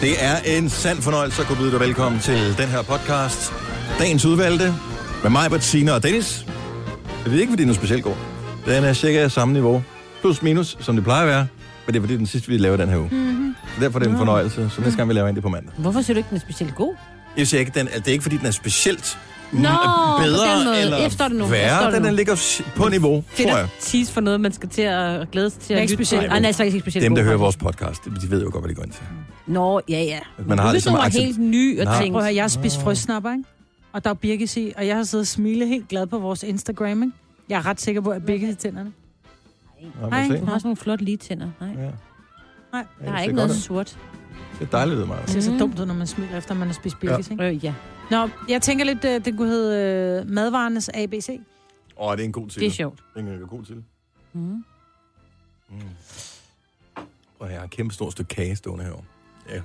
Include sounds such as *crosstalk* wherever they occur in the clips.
Det er en sand fornøjelse at kunne byde dig velkommen til den her podcast. Dagens udvalgte med mig, Bettina og Dennis. Jeg ved ikke, fordi den er specielt god. Den er cirka samme niveau. Plus minus, som det plejer at være. Men det er fordi, den sidste, vi laver den her uge. Mm-hmm. Derfor er det en fornøjelse. Så næste gang, vi laver en det på mandag. Hvorfor synes du ikke, den er specielt god? Jeg siger ikke, den, det er ikke, fordi den er specielt Nå, på den bedre måde. eller Efter det nu. Værre. det Den, nu. den ligger på niveau, Fedt tror at jeg. tease for noget, man skal til at glæde sig til at lytte til. nej, er det ikke specielt Dem, der hører faktisk. vores podcast, de ved jo godt, hvad de går ind til. Nå, ja, ja. Man har ligesom accept- helt ny og Nej. tænkt... Prøv at høre, jeg har spist frøsnapper, ikke? Og der er Birgit i, og jeg har siddet og smilet helt glad på vores Instagram, ikke? Jeg er ret sikker på, at Birgit i tænderne. Se. Du har sådan nogle flotte lige tænder. Nej, Ja. Nej, der er ikke noget sort. Det er dejligt, det meget. det ser så Mhm. dumt ud, når man smiler, efter man har spist Birgit, ikke? Øh, ja. Nå, jeg tænker lidt, øh, det kunne hedde øh, madvarenes ABC. Åh, det er en god til. Det er sjovt. Det er en god til. Mm. Og jeg har et kæmpe stort stykke kage stående herovre. Ja.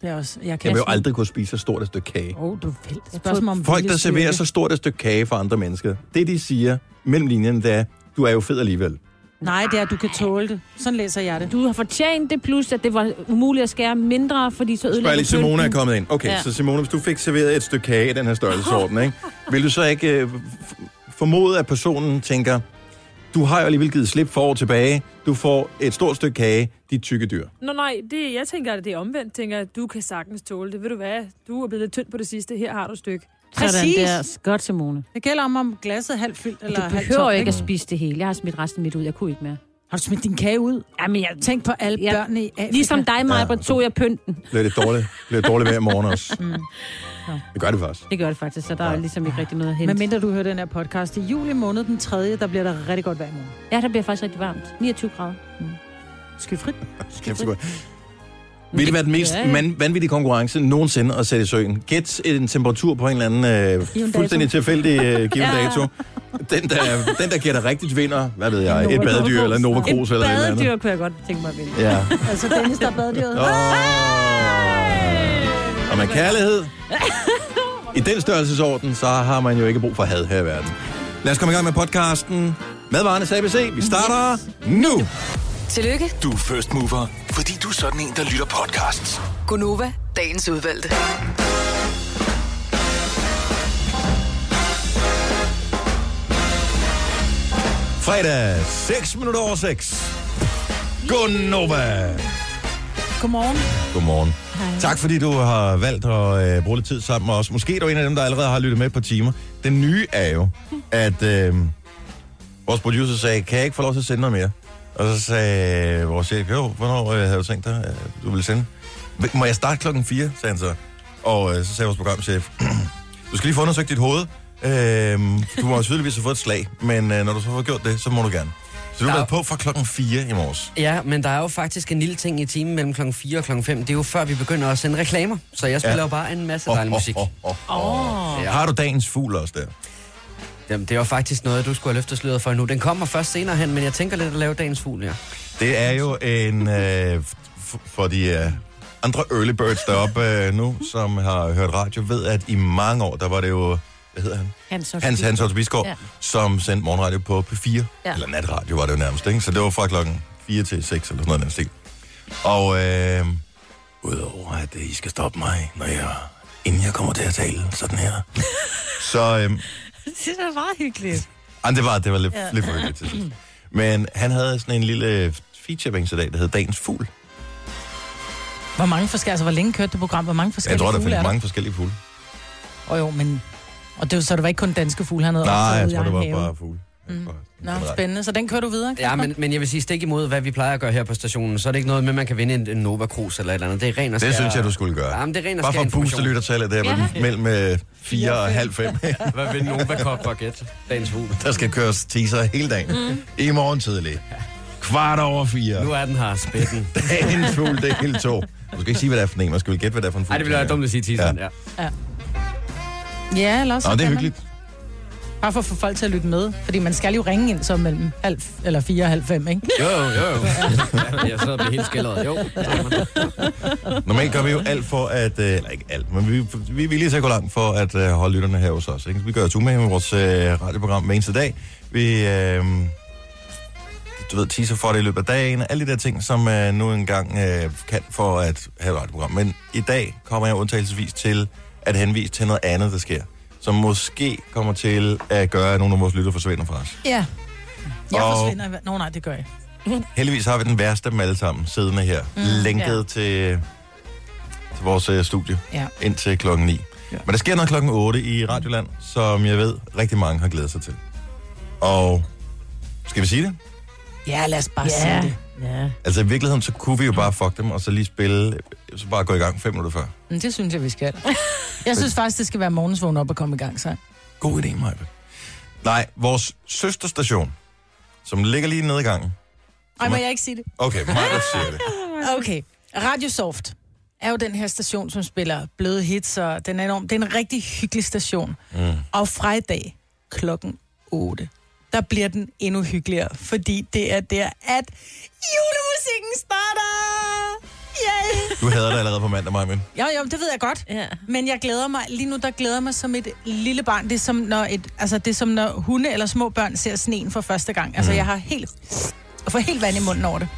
Det er også... Jeg Jeg kan vil jo aldrig kunne spise så stort et stykke kage. Åh, oh, du vil. Spørgsmål om Folk, der serverer så stort et stykke kage for andre mennesker, det de siger mellem linjerne, det er, du er jo fed alligevel. Nej, det er, at du kan tåle det. Sådan læser jeg det. Du har fortjent det, plus at det var umuligt at skære mindre, fordi så Spørg ødelægger lige, Simone er kommet ind. Okay, Ja. så Simone, hvis du fik serveret et stykke kage i den her størrelsesorden, ikke? vil du så ikke øh, formode, at personen tænker, du har jo alligevel givet slip for år tilbage, du får et stort stykke kage, dit tykke dyr. Nå nej, det, jeg tænker, at det er omvendt. tænker, at du kan sagtens tåle det. Ved du hvad? Du er blevet lidt tynd på det sidste. Her har du et stykke. Sådan Præcis. der. Godt, Simone. Det gælder om, om glasset er halvt fyldt eller Du halvt behøver tomt, ikke at spise det hele. Jeg har smidt resten mit ud. Jeg kunne ikke mere. Har du smidt din kage ud? Jamen, jeg, Tænk på alle Ja. børnene i Afrika. ligesom dig, Maja, Ja. ja. tog jeg pynten. Bliver det dårligt, bliver det dårligt med i morgen også. Mm. Det gør det faktisk. Det gør det faktisk, så der er ligesom ikke rigtig noget at hente. Men mindre du hører den her podcast i juli måned, den 3., der bliver der rigtig godt vejr i morgen. Ja, der bliver faktisk rigtig varmt. 29 grader. Skyfrit. Kæft, så godt. Vil det være den mest Ja, ja. man, vanvittige konkurrence nogensinde at sætte i søen? Gæt en temperatur på en eller anden øh, Given dato. fuldstændig tilfældig øh, *laughs* given Ja. dato. Den der, den, der gætter rigtigt vinder, hvad ved jeg, et Nova badedyr Cruz. eller Nova Et Cruz eller et eller andet. badedyr kunne jeg godt tænke mig at vinde. Ja. *laughs* Altså Dennis, der er badedyret. Oh. Og med kærlighed, i den størrelsesorden, så har man jo ikke brug for had her i verden. Lad os komme i gang med podcasten. Madvarenes ABC. Vi starter nu. Tillykke, Du er first mover, fordi du er sådan en, der lytter podcasts. Gunova, dagens udvalgte. Fredag, 6 minutter over 6. Godnova. Godmorgen. Godmorgen. Tak fordi du har valgt at øh, bruge lidt tid sammen med os. Måske er du en af dem, der allerede har lyttet med på timer. Den nye er jo, at øh, vores producer sagde, kan jeg ikke få lov til at sende noget mere? Og så sagde vores chef, jo, hvornår øh, havde du tænkt dig, at du ville sende? Må jeg starte klokken 4, sagde han så. Og øh, så sagde vores programchef, *clears throat* du skal lige få undersøgt dit hoved. Øh, du må tydeligvis have fået et slag, men øh, når du så har gjort det, så må du gerne. Så du har været på fra klokken 4 i morges. Ja, men der er jo faktisk en lille ting i timen mellem klokken 4 og klokken 5. Det er jo før, vi begynder at sende reklamer. Så jeg spiller Ja. jo bare en masse dejlig musik. Oh, oh, oh, oh. Ja. Har du dagens fugl også der? Jamen, det er jo faktisk noget, du skulle have løftet sløret for nu. Den kommer først senere hen, men jeg tænker lidt at lave dagens fugl, ja. Det er jo en øh, for de øh, andre early birds deroppe øh, nu, som har hørt radio, ved, at i mange år, der var det jo hvad hedder han? Hans Hans, Hans Otto Bisgaard. Ja. som sendte morgenradio på P4. Ja. Eller natradio var det jo nærmest, ikke? Så det var fra klokken 4 til 6 eller sådan noget den stil. Og øh, udover at I skal stoppe mig, når jeg, inden jeg kommer til at tale sådan her. *laughs* så øh, *laughs* Det er meget hyggeligt. ej, det var, det var lidt, Ja. lidt for hyggeligt til sidst. Men han havde sådan en lille feature i dag, der hed Dagens Fugl. Hvor mange forskellige, altså hvor længe kørte det program? Hvor mange forskellige Jeg tror, der fugle er mange forskellige fugle. Og jo, men... Og det, var- så det var ikke kun danske fugle, han havde Nej, jeg tror, det var have. bare fugle. Mm. Nå, spændende. Så den kører du videre, Ja, men, men jeg vil sige, stik imod, hvad vi plejer at gøre her på stationen, så er det ikke noget med, at man kan vinde en, en Nova Cruz eller et eller andet. Det er ren og Det skær- synes jeg, du skulle gøre. Jamen, det er ren og Bare for at booste lyttertallet der Ja. mellem øh, 4 og halv 5. *laughs* Hvad vil Nova Cup gæt? Dagens fugl. Der skal køres teaser hele dagen. Mm. I morgen tidlig. Kvart over fire. Nu er den her, spætten. *laughs* Dagens fugl, det er helt to. Du skal ikke sige, hvad det er for en. Man skal vel gætte, hvad det er for en fugl. Ej, det ville være dumt at sige teaseren, ja. Ja. Ja, eller også Nå, det er hyggeligt. Man, bare for at få folk til at lytte med. Fordi man skal jo ringe ind så mellem halv eller fire og halv fem, ikke? Jo, jo, jo. Ja, jeg sidder og bliver helt skældret. Jo. Normalt gør vi jo alt for at... Øh, eller ikke alt, men vi, vi er villige til at gå langt for at øh, holde lytterne her hos os. Ikke? Vi gør os umage med vores øh, radioprogram hver eneste dag. Vi... Øh, du ved, teaser for det i løbet af dagen. Alle de der ting, som øh, nu engang øh, kan for at have et radioprogram. Men i dag kommer jeg undtagelsesvis til at henvise til noget andet, der sker. Som måske kommer til at gøre, at nogle af vores lytter forsvinder fra os. Ja. Jeg Og- forsvinder. Nå, nej, det gør jeg. Heldigvis har vi den værste af dem alle sammen siddende her. Mm, lænket ja. til, til vores uh, studie Ja. indtil klokken 9. Ja. Men der sker noget klokken 8 i Radioland, som jeg ved, rigtig mange har glædet sig til. Og skal vi sige det? Ja, lad os bare Ja. sige det. Ja. Altså i virkeligheden, så kunne vi jo bare fuck dem, og så lige spille, så bare gå i gang fem minutter før. Men det synes jeg, vi skal. *laughs* Jeg synes faktisk, det skal være morgens vågen op og komme i gang, så. God idé, Maja. Nej, vores søsterstation, som ligger lige nede i gangen. Ej, må jeg ikke sige det? Okay, Maja siger det. *laughs* Okay. Radio Soft er jo den her station, som spiller bløde hits, og den er enorm. Det er en rigtig hyggelig station. Mm. Og fra i dag, klokken 8, der bliver den endnu hyggeligere, fordi det er der, at julemusikken starter! Yay! Du hader det allerede på mandag, Maja. Jo, jo, det ved jeg godt. Ja. Men jeg glæder mig, lige nu der glæder jeg mig som et lille barn. Det er som når, et, altså, det er som når hunde eller små børn ser sneen for første gang. Altså, Mm. jeg har helt, jeg får helt vand i munden over det.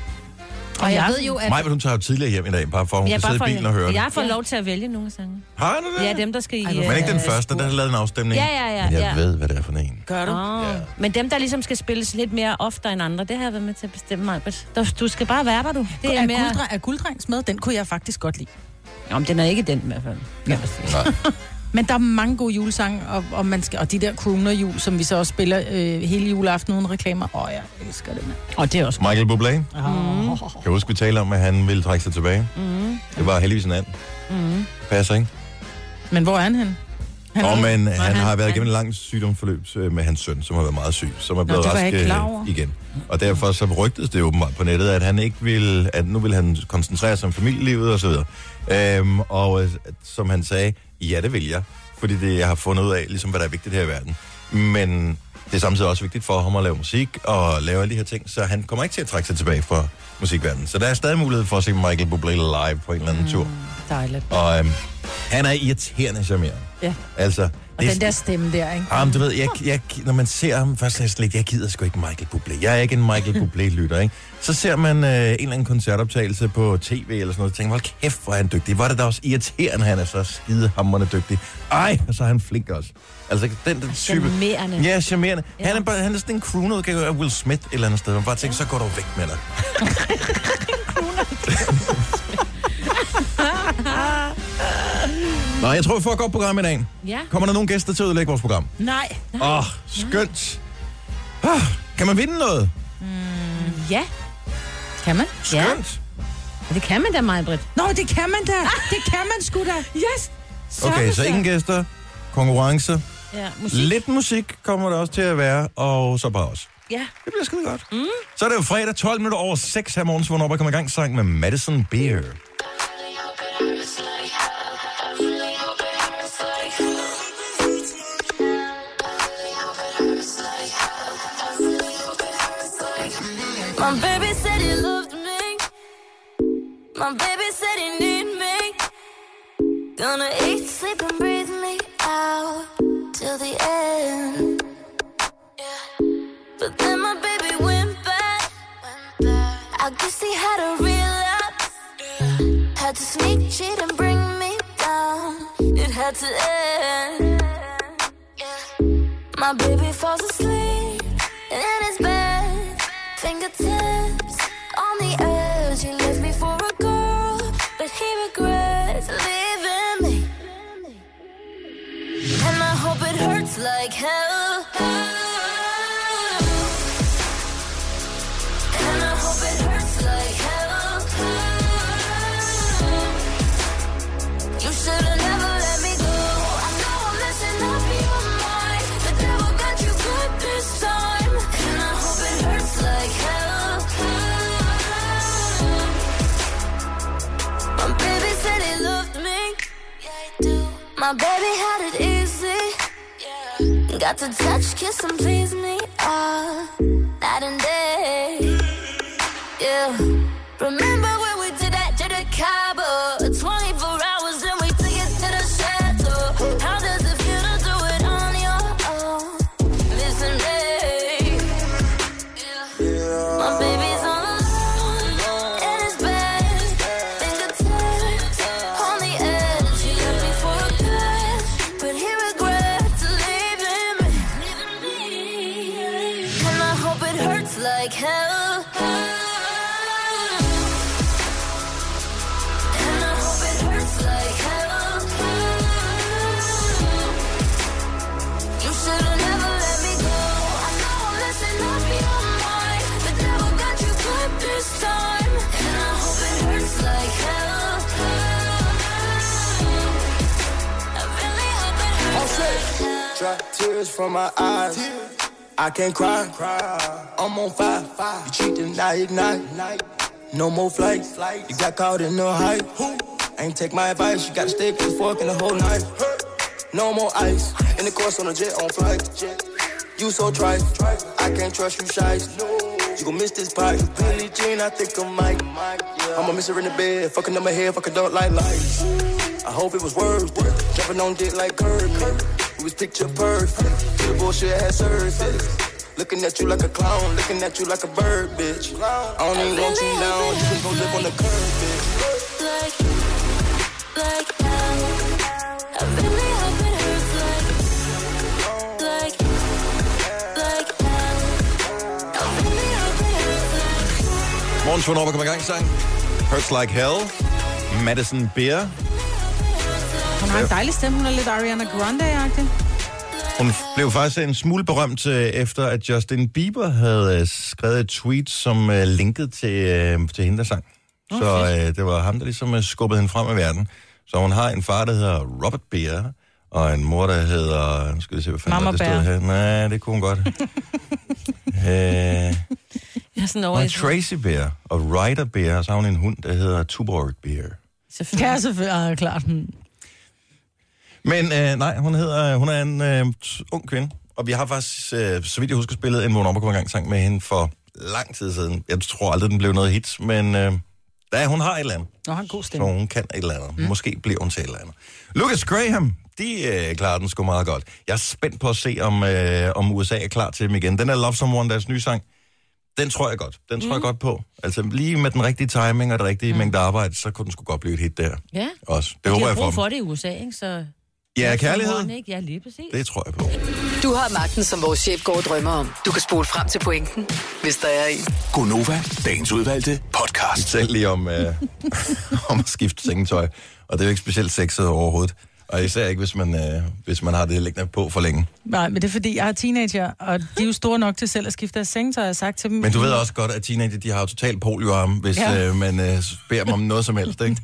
Og jeg ved jo, at... Maja, hun tager jo tidligere hjem i dag, bare for at hun Ja, kan sidde i bilen og høre. Jeg får lov til at vælge nogle sange. Har du det? Ja, dem, der skal i... Men ikke den øh, første, der har lavet en afstemning. Ja, ja, ja, Men jeg ja. ved, hvad det er for en. Gør du? Oh. Ja. Men dem, der ligesom skal spilles lidt mere ofte end andre, det har jeg været med til at bestemme mig. Du skal bare være der, du. Det er, er mere... er gulddrengs med? Den kunne jeg faktisk godt lide. Nå, men den er ikke den i hvert fald. Ja. *laughs* Men der er mange gode julesange, og, og, man skal, og de der crooner jul, som vi så også spiller øh, hele juleaften uden reklamer. Åh, oh, jeg elsker det, mand. Og det er også Michael Bublé. Mm. Kan du huske, vi talte om, at han ville trække sig tilbage? Mm. Det var heldigvis en anden. Mm. Passer, ikke? Men hvor er han hen? Han er- men er han har været han- igennem en lang sygdomsforløb øh, med hans søn, som har været meget syg, som er blevet jeg rask øh, igen. Og derfor så rygtes det åbenbart på nettet, at han ikke vil, at nu vil han koncentrere sig om familielivet og så videre. Øhm, og øh, som han sagde, ja, det vil jeg, fordi det, jeg har fundet ud af, ligesom hvad der er vigtigt her i verden. Men det er samtidig også vigtigt for ham at lave musik og lave alle de her ting, så han kommer ikke til at trække sig tilbage fra musikverdenen. Så der er stadig mulighed for at se Michael Bublé live på en eller anden mm. tur. Dejligt. Og øhm, han er irriterende charmerende. Ja. Altså, Og den der stemme der, ikke? Jamen, du ved, jeg, jeg, når man ser ham, først er jeg jeg gider sgu ikke Michael Bublé. Jeg er ikke en Michael Bublé-lytter, ikke? Så ser man øh, en eller anden koncertoptagelse på tv eller sådan noget, og tænker, hold kæft, hvor er han dygtig. Hvor er det da også irriterende, han er så skidehammerende dygtig. Ej, og så er han flink også. Altså, den, den type... Charmerende. Ja, charmerende. Ja. Han, er bare, han er sådan en crooner, udgave af Will Smith et eller andet sted. Man bare tænker, så går du væk med dig. *laughs* *laughs* Nå, jeg tror, vi får et godt program i dag. Ja. Kommer der nogle gæster til at ødelægge vores program? Nej. Åh, oh, skønt. Ah, kan man vinde noget? Ja. Kan man? Skønt. Ja. Det kan man da, mig, Britt. Nå, det kan man da. Det kan man sgu da. *laughs* Yes. Okay, så ingen gæster, konkurrence. Ja, musik. Lidt musik kommer der også til at være, og så bare os. Ja. Det bliver skide godt. Mm. Så er det jo fredag 12 minutter over 6 her morgen, så hvornår kommer i gang sang med Madison Beer. My baby said he loved me. My baby said he need me. Gonna eat, sleep, and breathe me out till the end. Yeah. But then my baby went back. I guess he had a relapse. Had to sneak cheat and bring me down. It had to end. My baby falls asleep in his bed. Fingertips on the edge. He left me for a girl, but he regrets leaving me. And I hope it hurts like hell. My baby had it easy. Got to touch, kiss, and please me. all night and day. Yeah. Remember from my eyes. I can't cry. I'm on fire. You cheat and I ignite. No more flights. You got caught in the hype. Ain't take my advice. You gotta stick to the fork the whole knife. No more ice. In the course on a jet on flight. You so trite. I can't trust you, shies. You gon' miss this pipe. Billie Jean, I think I might. I'ma miss her in the bed. Fucking up my head. Fucking don't like lights. I hope it was worth it. Jumping on dick like Kirk. It was picture perfect. The bullshit had surfaced. Looking at you like a clown, looking at you like a bird, bitch. I don't even want you down, you just gon' live on the curb, bitch. like, like hell. I really hope it hurts like, like, like hell. Really hurts like. Morgens vågn op og kom i gang sang. Hurts Like Hell. Madison Beer. Hun har en dejlig stemme. Hun er lidt Ariana Grande-agtig. Hun blev faktisk en smule berømt øh, efter, at Justin Bieber havde øh, skrevet et tweet, som øh, linkede til, til hende, der sang. Så øh, det var ham, der ligesom skubbede hende frem i verden. Så hun har en far, der hedder Robert Beer, og en mor, der hedder... Nu skal vi se, hvad fanden Mama det stod her. Nej, det kunne hun godt. *laughs* øh, Jeg er sådan over Tracy Bear og Ryder Bear, og så har hun en hund, der hedder Tuborg Bear. Selvfølgelig. Ja, selvfølgelig. Ja, klart. Men øh, nej, hun, hedder, hun er en øh, ung kvinde, og vi har faktisk, øh, så vidt jeg husker, spillet en vågen i gang sang med hende for lang tid siden. Jeg tror aldrig, den blev noget hit, men øh, da hun har et eller andet, Nå, har en god så stemme. hun kan et eller andet. Mm. Måske bliver hun til et eller andet. Lucas Graham, de øh, klarer den sgu meget godt. Jeg er spændt på at se, om, øh, om USA er klar til dem igen. Den er Love Someone, deres nye sang. Den tror jeg godt. Den tror jeg godt på. Altså lige med den rigtige timing og det rigtige mm. mængde arbejde, så kunne den sgu godt blive et hit der Ja. også. Det de håber har jeg for brug for det i USA, ikke? Så... Ja, kærlighed. moren, ikke? Ja, lige præcis. Det tror jeg på. Du har magten, som vores chef går og drømmer om. Du kan spole frem til pointen, hvis der er en. Gonova, dagens udvalgte podcast. Selv lige om, øh, *laughs* om at skifte sengetøj. Og det er jo ikke specielt sexet overhovedet. Og især ikke, hvis man, øh, hvis man har det liggende på for længe. Nej, men det er fordi, jeg har teenager, og de er jo store nok til selv at skifte deres sengetøj. Jeg har sagt til dem... Men du ved også godt, at teenager, de har jo totalt polioarm, hvis Ja. øh, man øh, beder dem om noget som helst, ikke?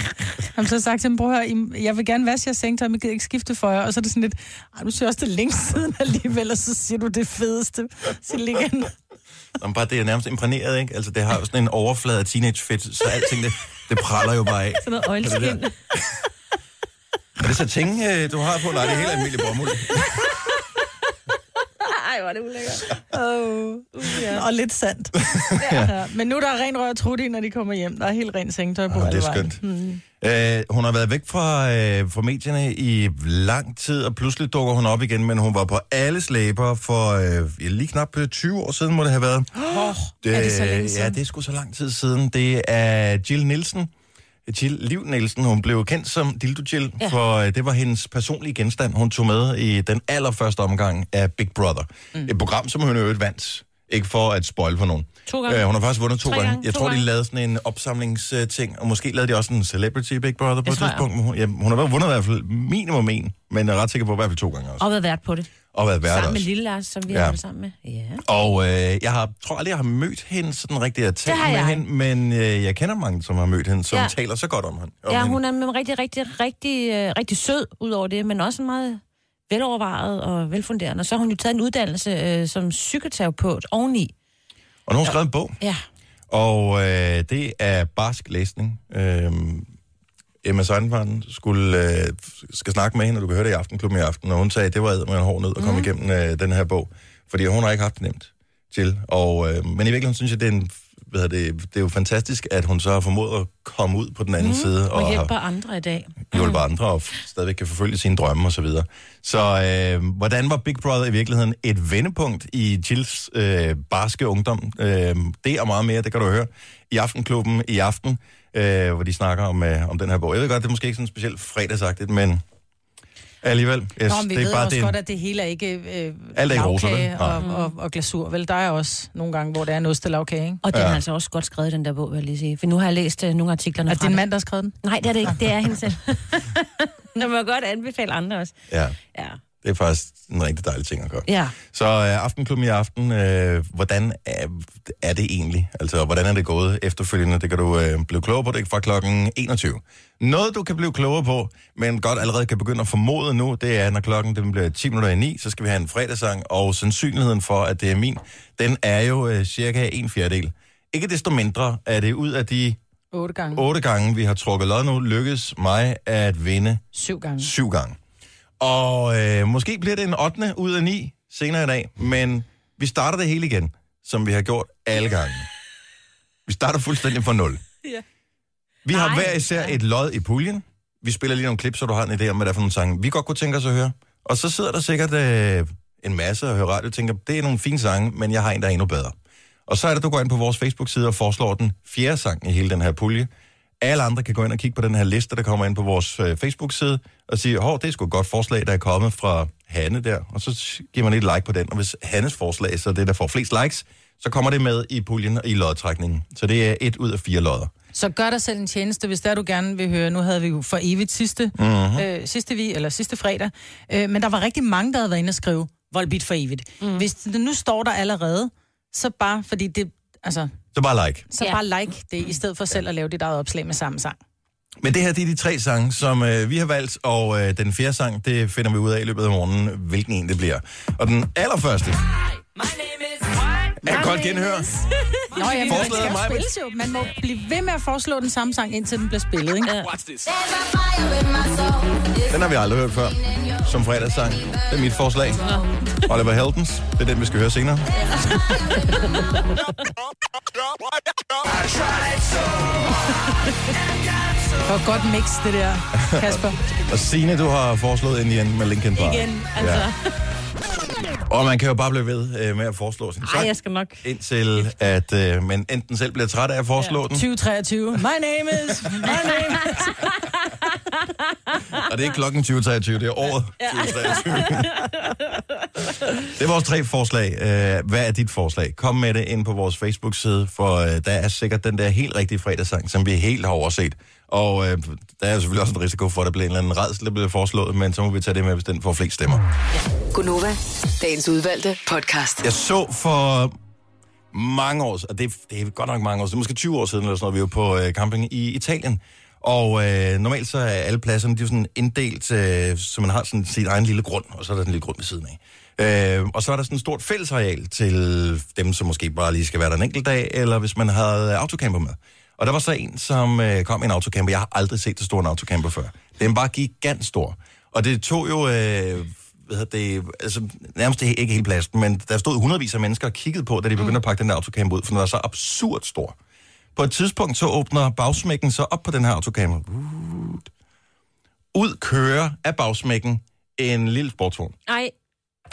*laughs* Jamen, så har sagt til dem, prøv at høre, I- jeg vil gerne vaske jeres sengetøj, men jeg gider ikke skifte for jer. Og så er det sådan lidt, ej, du siger også det længe siden alligevel, og så siger du det fedeste. Så igen. Om bare det er nærmest imprægneret, ikke? Altså, det har jo sådan en overflade af teenage-fedt, så alting, det, det praller jo bare af. Sådan noget øjelskin. Er det? Er det så ting, øh, du har på? Nej, det er helt almindelig bomuld. *laughs* Ej, hvor er det ulækkert. Oh. Uh, ja. Og lidt sandt. ja. Men nu er der ren rør og trut i, når de kommer hjem. Der er helt rent sengetøj på Ah, det er skønt. Mm. Øh, hun har været væk fra, øh, fra medierne i lang tid, og pludselig dukker hun op igen, men hun var på alle slæber for øh, ja, lige knap øh, 20 år siden, må det have været. Oh, er det så længe Ja, siden? det er sgu så lang tid siden. Det er Jill Nielsen. Jill Liv Nielsen, hun blev kendt som Dildo Jill, ja. For øh, det var hendes personlige genstand, hun tog med i den allerførste omgang af Big Brother. Mm. Et program, som hun øvrigt vandt. Ikke for at spoil for nogen. To gange. Øh, hun har faktisk vundet to gange. gange. Jeg To tror, de gange. lavede sådan en opsamlingsting, og måske lavede de også en Celebrity Big Brother på Det et jeg. tidspunkt. Hun, ja, hun har vundet i hvert fald minimum en, men jeg er ret sikker på i hvert fald to gange også. Og været vært på det. Og været vært Sammen med. Lille Lars, som vi Ja. har været sammen med. Ja. Og øh, jeg har, tror aldrig, jeg har mødt hende sådan rigtigt at tale med jeg. hende, men øh, jeg kender mange, som har mødt hende, som Ja. taler så godt om hende. Om Ja, hende. hun er med rigtig, rigtig, rigtig, øh, rigtig sød ud over det, men også meget velovervejet og velfunderende. Og så har hun jo taget en uddannelse øh, som psykoterapeut oveni. Og nu har hun skrevet en bog, Ja. og øh, det er barsk læsning. Øh, Emma Seidenfarten skulle, øh, skal snakke med hende, og du kan høre det i Aftenklubben i aften, og hun sagde, at det var med en hård nød at komme mm. igennem øh, den her bog, fordi hun har ikke haft det nemt til. Og, øh, men i virkeligheden synes jeg, det er, en, hvad hedder det, det er jo fantastisk, at hun så har formået at komme ud på den anden mm. side, Og og hjælper har andre i dag. hjulpet andre, og stadigvæk kan forfølge sine drømme og så videre. Så øh, hvordan var Big Brother i virkeligheden et vendepunkt i Jills øh, barske ungdom? Øh, det og meget mere, det kan du høre i Aftenklubben i aften, øh, hvor de snakker om, øh, om den her bog. Jeg ved godt, det er måske ikke sådan specielt fredagsagtigt, men alligevel. Yes, Nå, men vi det er ved bare også det, godt, at det hele er ikke øh, Alt er ikke roser, og, og, og, glasur. Vel, der er også nogle gange, hvor det er en ostelavkage, ikke? Og den Ja. er altså også godt skrevet, den der bog, vil jeg lige sige. For nu har jeg læst uh, nogle af artiklerne Er det din den. mand, der har skrevet den? Nej, det er det ikke. Det er hende selv. *laughs* Må jeg godt anbefale andre også. Ja, Ja. Det er faktisk en rigtig dejlig ting at gøre. Ja. Så øh, Aftenklubben i aften, øh, hvordan er, er det egentlig? Altså, hvordan er det gået efterfølgende? Det kan du øh, blive klogere på, det er fra klokken 21. Noget, du kan blive klogere på, men godt allerede kan begynde at formode nu, det er, når klokken den bliver 10 minutter i 9, så skal vi have en fredagssang, og sandsynligheden for, at det er min, den er jo øh, cirka en fjerdedel. Ikke desto mindre er det ud af de Otte gange. otte gange, vi har trukket lod nu, lykkes mig at vinde Syv gange. syv gange. Og øh, måske bliver det en 8. ud af 9 senere i dag, men vi starter det hele igen, som vi har gjort alle gange. Vi starter fuldstændig fra 0. *laughs* Ja. Vi har Nej. hver især et lod i puljen. Vi spiller lige nogle klip, så du har en idé om, hvad det er for nogle sange, vi godt kunne tænke os at høre. Og så sidder der sikkert øh, en masse og hører radio og tænker, det er nogle fine sange, men jeg har en, der er endnu bedre. Og så er det, du går ind på vores Facebook-side og foreslår den fjerde sang i hele den her pulje. Alle andre kan gå ind og kigge på den her liste, der kommer ind på vores øh, Facebook-side, og sige, hov, det er sgu et godt forslag, der er kommet fra Hanne der, og så giver man et like på den, og hvis Hannes forslag så er det, der får flest likes, så kommer det med i puljen og i lodtrækningen. Så det er et ud af fire lodder. Så gør dig selv en tjeneste, hvis der du gerne vil høre. Nu havde vi jo for evigt sidste, Mhm. øh, sidste, vi, eller sidste fredag. Øh, men der var rigtig mange, der havde været inde og skrive, Volbeat for evigt. Mm. Hvis det nu står der allerede, så bare, fordi det, altså, Så bare like. så Ja. bare like det, i stedet for selv at lave dit eget opslag med samme sang. Men det her, det er de tre sange, som øh, vi har valgt, og øh, den fjerde sang, det finder vi ud af i løbet af morgenen, hvilken en det bliver. Og den allerførste... Er godt genhør. Nå ja, men Forslaget skal er mig, jo spilles jo. Man må blive ved med at foreslå den samme sang, indtil den bliver spillet, ikke? Den har vi aldrig hørt før, som fredagssang. Det er mit forslag. Oliver Heldens. Det er den, vi skal høre senere. *laughs* Var godt mix, det der, Kasper. Og Signe, du har foreslået Indian med Linkin Park. Igen, altså. Ja. Og man kan jo bare blive ved øh, med at foreslå sin Ej, sang, jeg skal nok. indtil at øh, man enten selv bliver træt af at foreslå ja. den, 2023. My name is... My name is... *laughs* og det er ikke klokken 2023, det er året *laughs* 2023. det er vores tre forslag. Øh, hvad er dit forslag? Kom med det ind på vores Facebook-side, for øh, der er sikkert den der helt rigtige fredagssang, som vi helt har overset. Og øh, der er selvfølgelig også en risiko for, at der bliver en eller anden redsel, der bliver foreslået, men så må vi tage det med, hvis den får flest stemmer. Gunova, dagens udvalgte podcast. Jeg så for mange år og det, er- det er godt nok mange år siden, måske 20 år siden eller sådan noget, vi var på øh, camping i Italien. Og øh, normalt så er alle pladserne, de er sådan inddelt, øh, så man har sådan sin egen lille grund, og så er der den lille grund ved siden af. Øh, og så er der sådan et stort fællesareal til dem, som måske bare lige skal være der en enkelt dag, eller hvis man havde autocamper med. Og der var så en, som øh, kom i en autocamper. Jeg har aldrig set så stor en autocamper før. Den var gigant stor. Og det tog jo øh, hvad hedder det, altså, nærmest det- ikke hele pladsen, men der stod hundredvis af mennesker og kiggede på, da de begyndte at pakke den der autocamper ud, for den var så absurd stor. På et tidspunkt så åbner bagsmækken så op på den her autocamper. Ud kører af bagsmækken en lille sportsvogn. Ej,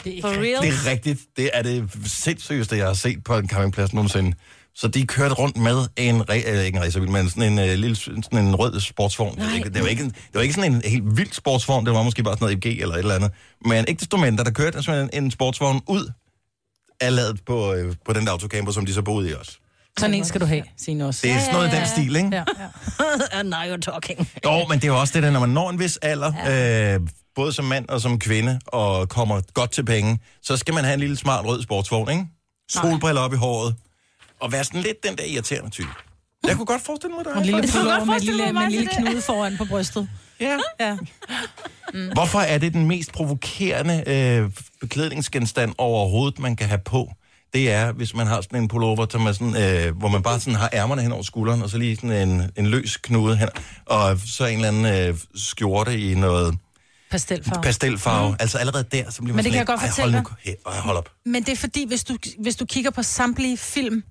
for real? Det er rigtigt. Det er det sindssygeste, jeg har set på en campingplads nogensinde. Så de kørte rundt med en, re- øh, ikke en racerbil, men sådan en, øh, lille, sådan en rød sportsvogn. Det var, ikke, det, var ikke en, det var ikke sådan en helt vild sportsvogn, det var måske bare sådan noget EG eller et eller andet. Men ikke desto mindre, der kørte sådan en, en sportsvogn ud af ladet på, øh, på den der autocamper, som de så boede i også. Sådan en skal du have, Signe også. Det er sådan noget i den stil, ikke? Ja, ja. *laughs* Now you're talking. Jo, men det er jo også det der, når man når en vis alder, ja. øh, både som mand og som kvinde, og kommer godt til penge, så skal man have en lille smart rød sportsvogn, ikke? Solbriller op i håret, og være sådan lidt den der irriterende type. Jeg kunne godt forestille mig dig. Og en lille pullover med, lille, med en lille knude foran på brystet. Ja. ja. Mm. Hvorfor er det den mest provokerende øh, beklædningsgenstand overhovedet, man kan have på? Det er, hvis man har sådan en pullover, som er sådan, øh, hvor man bare sådan har ærmerne hen over skulderen, og så lige sådan en, en løs knude hen, og så en eller anden øh, skjorte i noget Pastelfarve. pastelfarve. Mm. Altså allerede der, så bliver man Men det kan jeg godt fortælle hold, nu, hold op. Men det er fordi, hvis du, hvis du kigger på samtlige film,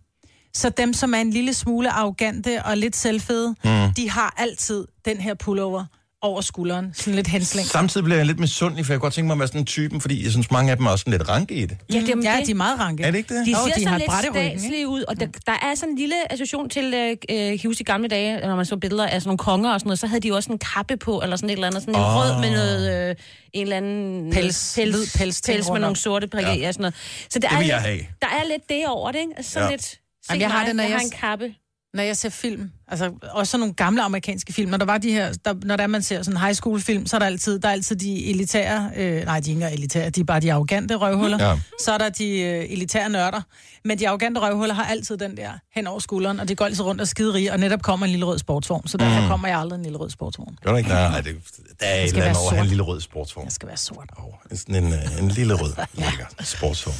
så dem, som er en lille smule arrogante og lidt selvfede, Mm. mm. de har altid den her pullover over skulderen. Sådan lidt henslæng. Samtidig bliver jeg lidt misundelig, for jeg kunne godt tænke mig at være sådan en typen, fordi jeg synes, mange af dem er også sådan lidt ranke i det. Ja, det, ja, de er meget ranke. Er det ikke det? De ser de de har sådan lidt statslige ud, og der, der er sådan en lille association til, øh, øh, huske i gamle dage, når man så billeder af sådan nogle konger og sådan noget, så havde de jo også en kappe på, eller sådan et eller andet, sådan en Åh. rød med noget, øh, en eller anden Pels. pels, pels ting pels med nogle sorte prikker Ja. og sådan noget. Så der Det er, vil lidt- jeg have. der er lidt det over det, ikke? Altså sådan Ja. lidt, Jamen, jeg har det, når jeg jeg har en kappe. Når jeg ser film, altså også sådan nogle gamle amerikanske film, når der var de her, der, når der man ser sådan high school film, så er der altid, der er altid de elitære, øh, nej, de er ikke elitære, de er bare de arrogante røvhuller. Ja. Så er der de øh, elitære nørder. Men de arrogante røvhuller har altid den der hen over skulderen, og de går altid rundt og skide og netop kommer en lille rød sportsvogn. Så derfor Mm. mm. kommer jeg aldrig en lille rød sportsvogn. Gør du ikke? Nej, det, der er et skal eller andet være over have en lille rød sportsvogn. Det skal være sort. Oh, sådan en, øh, en lille rød, *laughs* lækker sportsvogn.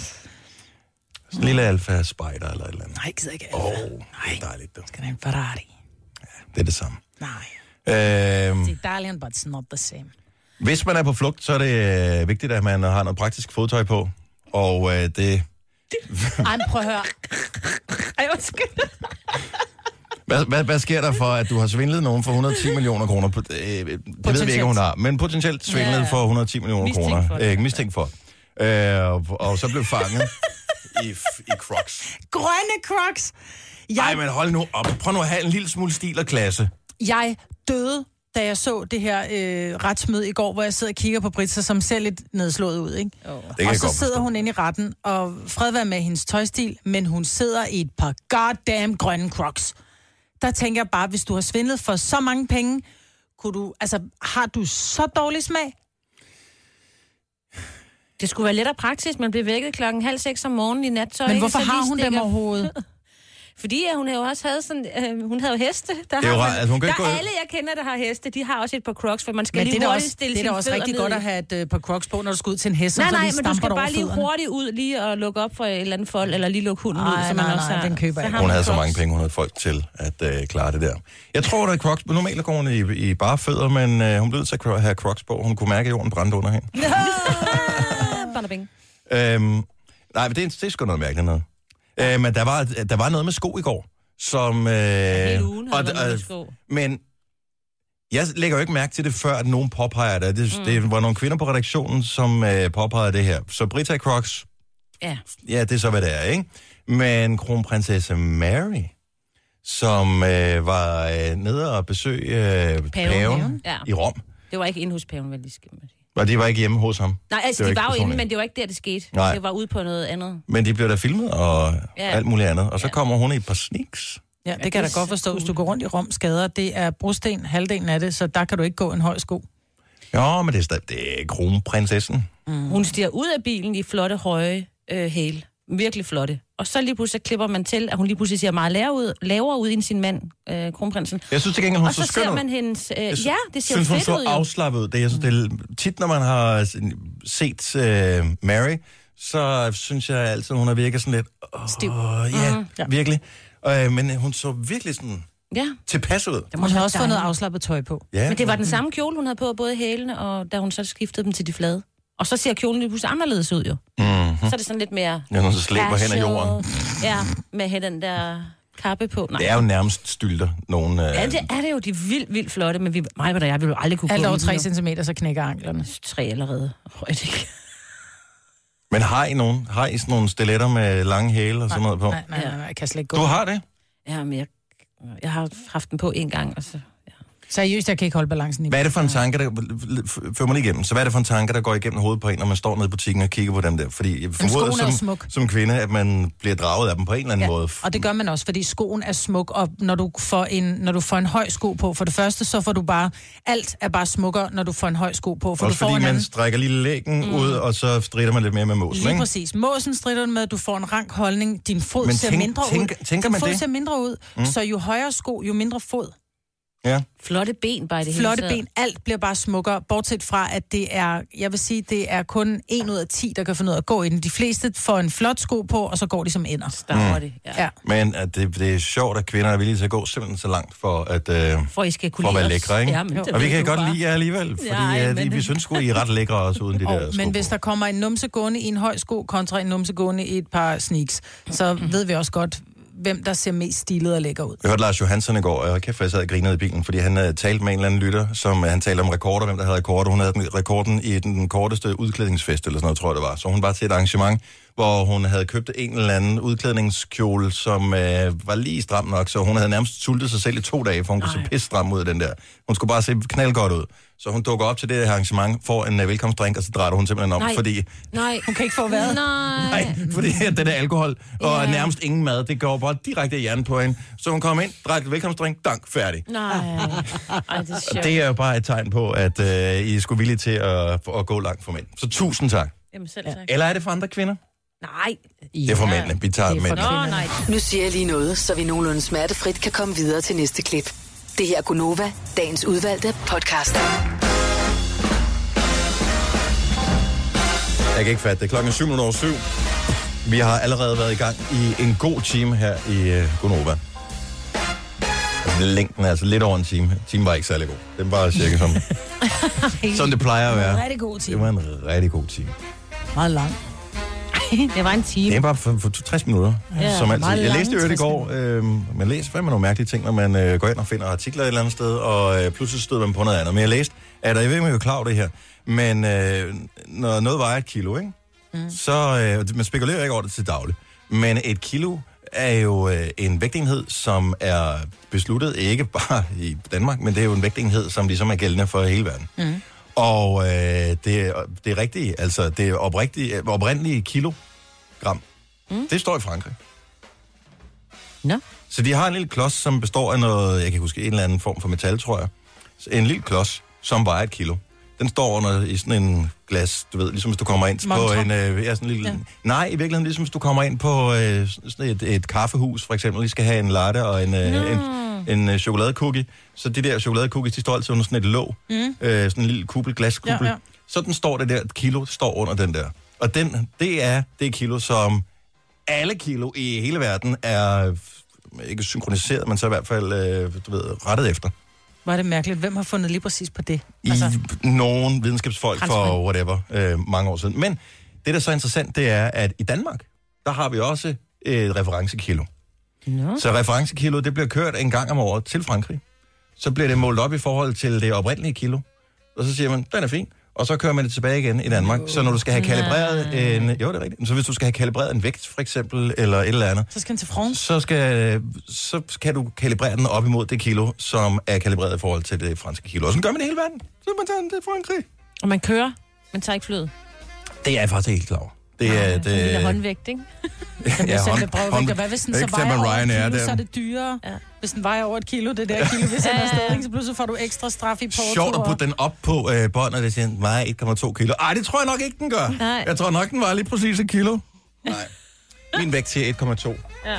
Sådan en lille Alfa Spider eller et eller andet. Nej, jeg gider ikke. Åh, oh, det er dejligt, du. Skal der en Ferrari? Det er det samme. Nej. Øhm, It's Italian, but it's not the same. hvis man er på flugt, så er det øh, vigtigt, at man har noget praktisk fodtøj på. Og øh, det... *laughs* Ej, prøv at høre. Ej, undskyld. *laughs* Hvad, hvad, hvad sker der for, at du har svindlet nogen for 110 millioner kroner? På, øh, det ved vi ikke, om hun har, men potentielt svindlet Ja. for 110 millioner Mistænkt kroner. for det. Øh, mistænkt for. Øh, og, og så blev fanget *laughs* i, i Crocs. Grønne crocs! Jeg, Nej, men hold nu op. Prøv nu at have en lille smule stil og klasse. jeg døde, da jeg så det her øh, retsmøde i går, hvor jeg sidder og kigger på Britsa, som ser lidt nedslået ud, ikke? Oh. Det kan og så sidder forstå. hun inde i retten, og fred være med hendes tøjstil, men hun sidder i et par goddamn grønne crocs. Der tænker jeg bare, hvis du har svindlet for så mange penge, kunne du, altså, har du så dårlig smag? Det skulle være let og praktisk. Man bliver vækket klokken halv seks om morgenen i nattøj. Men hvorfor Så har hun dem overhovedet? *laughs* Fordi at hun jo også havde sådan, øh, hun havde jo heste. Der, Det er jo har altså, hun kan der ikke gå- alle, jeg kender, der har heste, de har også et par crocs, for man skal Men lige det er hurtigt også, stille det er da også rigtig ned godt at have et øh, par crocs på, når du skal ud til en hest, Nej, så nej, lige men du skal bare lige fødderne. hurtigt ud lige og lukke op for et eller andet fold, eller lige lukke hunden ud, Ej, så man nej, også nej, har... den køber jeg så har Hun havde så crocs. mange penge, hun havde folk til at øh, klare det der. Jeg tror, der er Crocs. Normalt går hun i, i bare fødder, men øh, hun blev nødt til at have Crocs på. Hun kunne mærke, at jorden brændte under hende. Bada bing. Øhm, nej, men det er, det er sgu noget mærkeligt noget. Øh, men der var, der var noget med sko i går, som... Øh, Hele ugen og- været med sko. Men jeg lægger jo ikke mærke til det, før at nogen påpeger det. Det, mm. det var nogle kvinder på redaktionen, som øh, påpegede det her. Så Brita Crocs, Ja. ja, det er så, hvad det er, ikke? Men kronprinsesse Mary, som øh, var øh, nede og besøge øh, paven, paven Ja. i Rom, Det var ikke inde hos paven, vel, lige skal man sige. Og de var ikke hjemme hos ham. Nej, altså, Det de var var jo inde, men det var ikke der, det skete. Nej. Det var ude på noget andet. Men de blev da filmet og Ja. ja. alt muligt andet. Og så kommer hun i et par sneaks. Ja, det kan jeg da godt forstå. Hvis du går rundt i Rom skader, det er brosten, halvdelen af det, så der kan du ikke gå en høj sko. Jo, men det er, stadig, det er kronprinsessen. Mm. Hun stiger ud af bilen i flotte, høje øh, hæle. Virkelig flotte. Og så lige pludselig klipper man til, at hun lige pludselig ser meget lavere ud, lavere ud end sin mand, øh, kronprinsen. Jeg synes til gengæld, hun og så så skøn ser man hendes... Øh, Jeg ja, det ser synes, jo hun fedt så ud, afslappet ud. Det, jeg synes, det er, tit, når man har set uh, Mary, så synes jeg altid, hun har virket sådan lidt... Oh, Stiv. Ja, Mhm. mm. virkelig. Uh, men hun så virkelig sådan Ja. tilpas ud. Hun har også fået noget afslappet tøj på. Ja. Men det var den samme kjole, hun havde på, både hælene, og da hun så skiftede dem til de flade. Og så ser kjolen lige pludselig anderledes ud jo. Mm-hmm. Så er det sådan lidt mere... Ja, når du slæber hen ad jorden. Ja, med den der kappe på. Nej. Det er jo nærmest stylter, nogen... Øh... Ja, det er det jo. De er vildt, vildt flotte, men vi, mig og jeg vil jo aldrig kunne Alt over i 3 dem, jo. cm, så knækker anklerne. Tre allerede. Højt ikke. Men har I nogen? Har I sådan nogle stiletter med lange hæle og sådan noget på? Nej, nej, nej, nej, jeg kan slet ikke gå. Du har det? Ja, men jeg, jeg har haft den på en gang, og så... Seriøst, jeg kan ikke holde balancen i. Hvad er det for en tanke, der... Før mig lige igennem. Så hvad er det for en tanke, der går igennem hovedet på en, når man står nede i butikken og kigger på dem der? Fordi jeg formoder er som, smuk. som kvinde, at man bliver draget af dem på en eller anden Ja, måde. og det gør man også, fordi skoen er smuk, og når du, får en, når du får en høj sko på, for det første, så får du bare, alt er bare smukkere, når du får en høj sko på, for Også du får fordi man anden... strækker lige lægen mm. ud, og så strider man lidt mere med måsen, Lige ikke? præcis. Måsen strider med, du får en rank holdning, din fod Men ser tænk- mindre tænk- ud. tænker din man fod det? ser mindre ud, mm. så jo højere sko, jo mindre fod. Ja. Flotte ben bare i det hele Flotte taget. ben, alt bliver bare smukkere, bortset fra, at det er, jeg vil sige, det er kun en ud af 10, der kan finde ud af at gå i den. De fleste får en flot sko på, og så går de som ender. Stapper Mm. det, ja. ja. Men at det, det er sjovt, at kvinder er villige til at gå simpelthen så langt for at, øh, For I skal kunne for at være lækre, ikke? Ja, men og vi kan godt bare. lide jer alligevel, fordi ja, men- vi synes sgu, I er ret lækre også uden de der sko. Men hvis der kommer en numse gående i en høj sko, kontra en numse gående i et par sneaks, så ved vi også godt, hvem der ser mest stilet og lækker ud. Jeg hørte Lars Johansson i går, og kæft, hvor jeg sad og grinede i bilen, fordi han uh, talte med en eller anden lytter, som uh, han talte om rekorder, hvem der havde rekorder. Hun havde den- rekorden i den korteste udklædningsfest, eller sådan noget, tror jeg det var. Så hun var til et arrangement, hvor hun havde købt en eller anden udklædningskjole, som uh, var lige stram nok, så hun havde nærmest sultet sig selv i to dage, for hun kunne se pisse stram ud af den der. Hun skulle bare se knaldgodt ud. Så hun dukker op til det her arrangement, får en uh, velkomstdrink, og så drejer hun simpelthen om, Nej. fordi Nej. Hun kan ikke få hvad? Nej. Nej, fordi at den er alkohol og Ja. nærmest ingen mad, det går bare direkte i hjernen på hende. Så hun kom ind, drak velkomstdrink, dank, færdig. Nej. Ej, det er Og sjovt. det er jo bare et tegn på, at øh, I er sgu villige til at, at gå langt for mænd. Så tusind tak. Jamen selv tak. Eller er det for andre kvinder? Nej. Det er for mændene. Vi tager mænd. Nå, nej. Nu siger jeg lige noget, så vi nogenlunde smertefrit kan komme videre til næste klip. Det her er Gunova, dagens udvalgte podcast. Jeg kan ikke fatte det. Klokken er syv minutter over syv. Vi har allerede været i gang i en god time her i uh, Gonova. Altså, længden er altså lidt over en time. Timen var ikke særlig god. Den var cirka som, *laughs* som det plejer at være. Rigtig god time. Det var en rigtig god time. Meget lang. *laughs* det var en time. Det er bare for, for 60 minutter, Ja, som altid. Jeg læste jo i 60 går, øh, man læser fandme nogle mærkelige ting, når man øh, går ind og finder artikler et eller andet sted, og øh, pludselig støder man på noget andet. Men jeg læste, at jeg ved ikke, om jeg er klar over det her, men øh, når noget vejer et kilo, ikke? Mm. så øh, man spekulerer ikke over det til daglig, men et kilo er jo øh, en vægtenhed, som er besluttet ikke bare i Danmark, men det er jo en vægtenhed, som ligesom er gældende for hele verden. Mm. Og øh, det, er- det er rigtigt, altså det er oprigtigt, oprindelige kilogram. Mm. Det står i Frankrig. Nå. Så de har en lille klods, som består af noget, jeg kan huske, en eller anden form for metal, tror jeg. Så en lille klods, som vejer et kilo. Den står under i sådan en glas, du ved, ligesom hvis du kommer ind på en... Øh, ja, sådan en lille, ja. Ja. Nej, i virkeligheden ligesom hvis du kommer ind på øh, sådan et, et kaffehus, for eksempel, de skal have en latte og en, øh, en, en øh, chokoladecookie. Så de der chokoladecookies, de står altid under sådan et låg. Mm. Øh, sådan en lille kuppel, glaskuppel. Ja, Ja, ja. Sådan står det der, et kilo står under den der. Og den, det er det kilo, som alle kilo i hele verden er øh, ikke synkroniseret, men så i hvert fald øh, du ved, rettet efter. Var det mærkeligt. Hvem har fundet lige præcis på det? I altså, nogle videnskabsfolk for whatever, øh, mange år siden. Men det, der er så interessant, det er, at i Danmark, der har vi også et referencekilo. Nå. Så referencekilo, det bliver kørt en gang om året til Frankrig. Så bliver det målt op i forhold til det oprindelige kilo. Og så siger man, den er fin. Og så kører man det tilbage igen i Danmark. Så når du skal have kalibreret en... Jo, det er rigtigt. Så hvis du skal have kalibreret en vægt, for eksempel, eller et eller andet, Så skal han til France. så, skal, så kan du kalibrere den op imod det kilo, som er kalibreret i forhold til det franske kilo. Og sådan gør man det hele verden. Så man tager den til Frankrig. Og man kører, man tager ikke flyet. Det er jeg faktisk helt klar over. Det er... Det er en lille Det, håndvægt, ikke? Den med brevvægt, og hvad hvis den så vejer over et Ryanair kilo, der. så er det dyrere. Ja. Hvis den vejer over et kilo, det der kilo, Ja, afsted, ja. ikke? så pludselig får du ekstra straf i porto. Sjovt at putte den op på øh, bånd, og det siger, vejer 1,2 kilo. Ej, det tror jeg nok ikke, den gør. Nej. Jeg tror nok, den vejer lige præcis et kilo. Nej. Min vægt siger 1,2. Ja.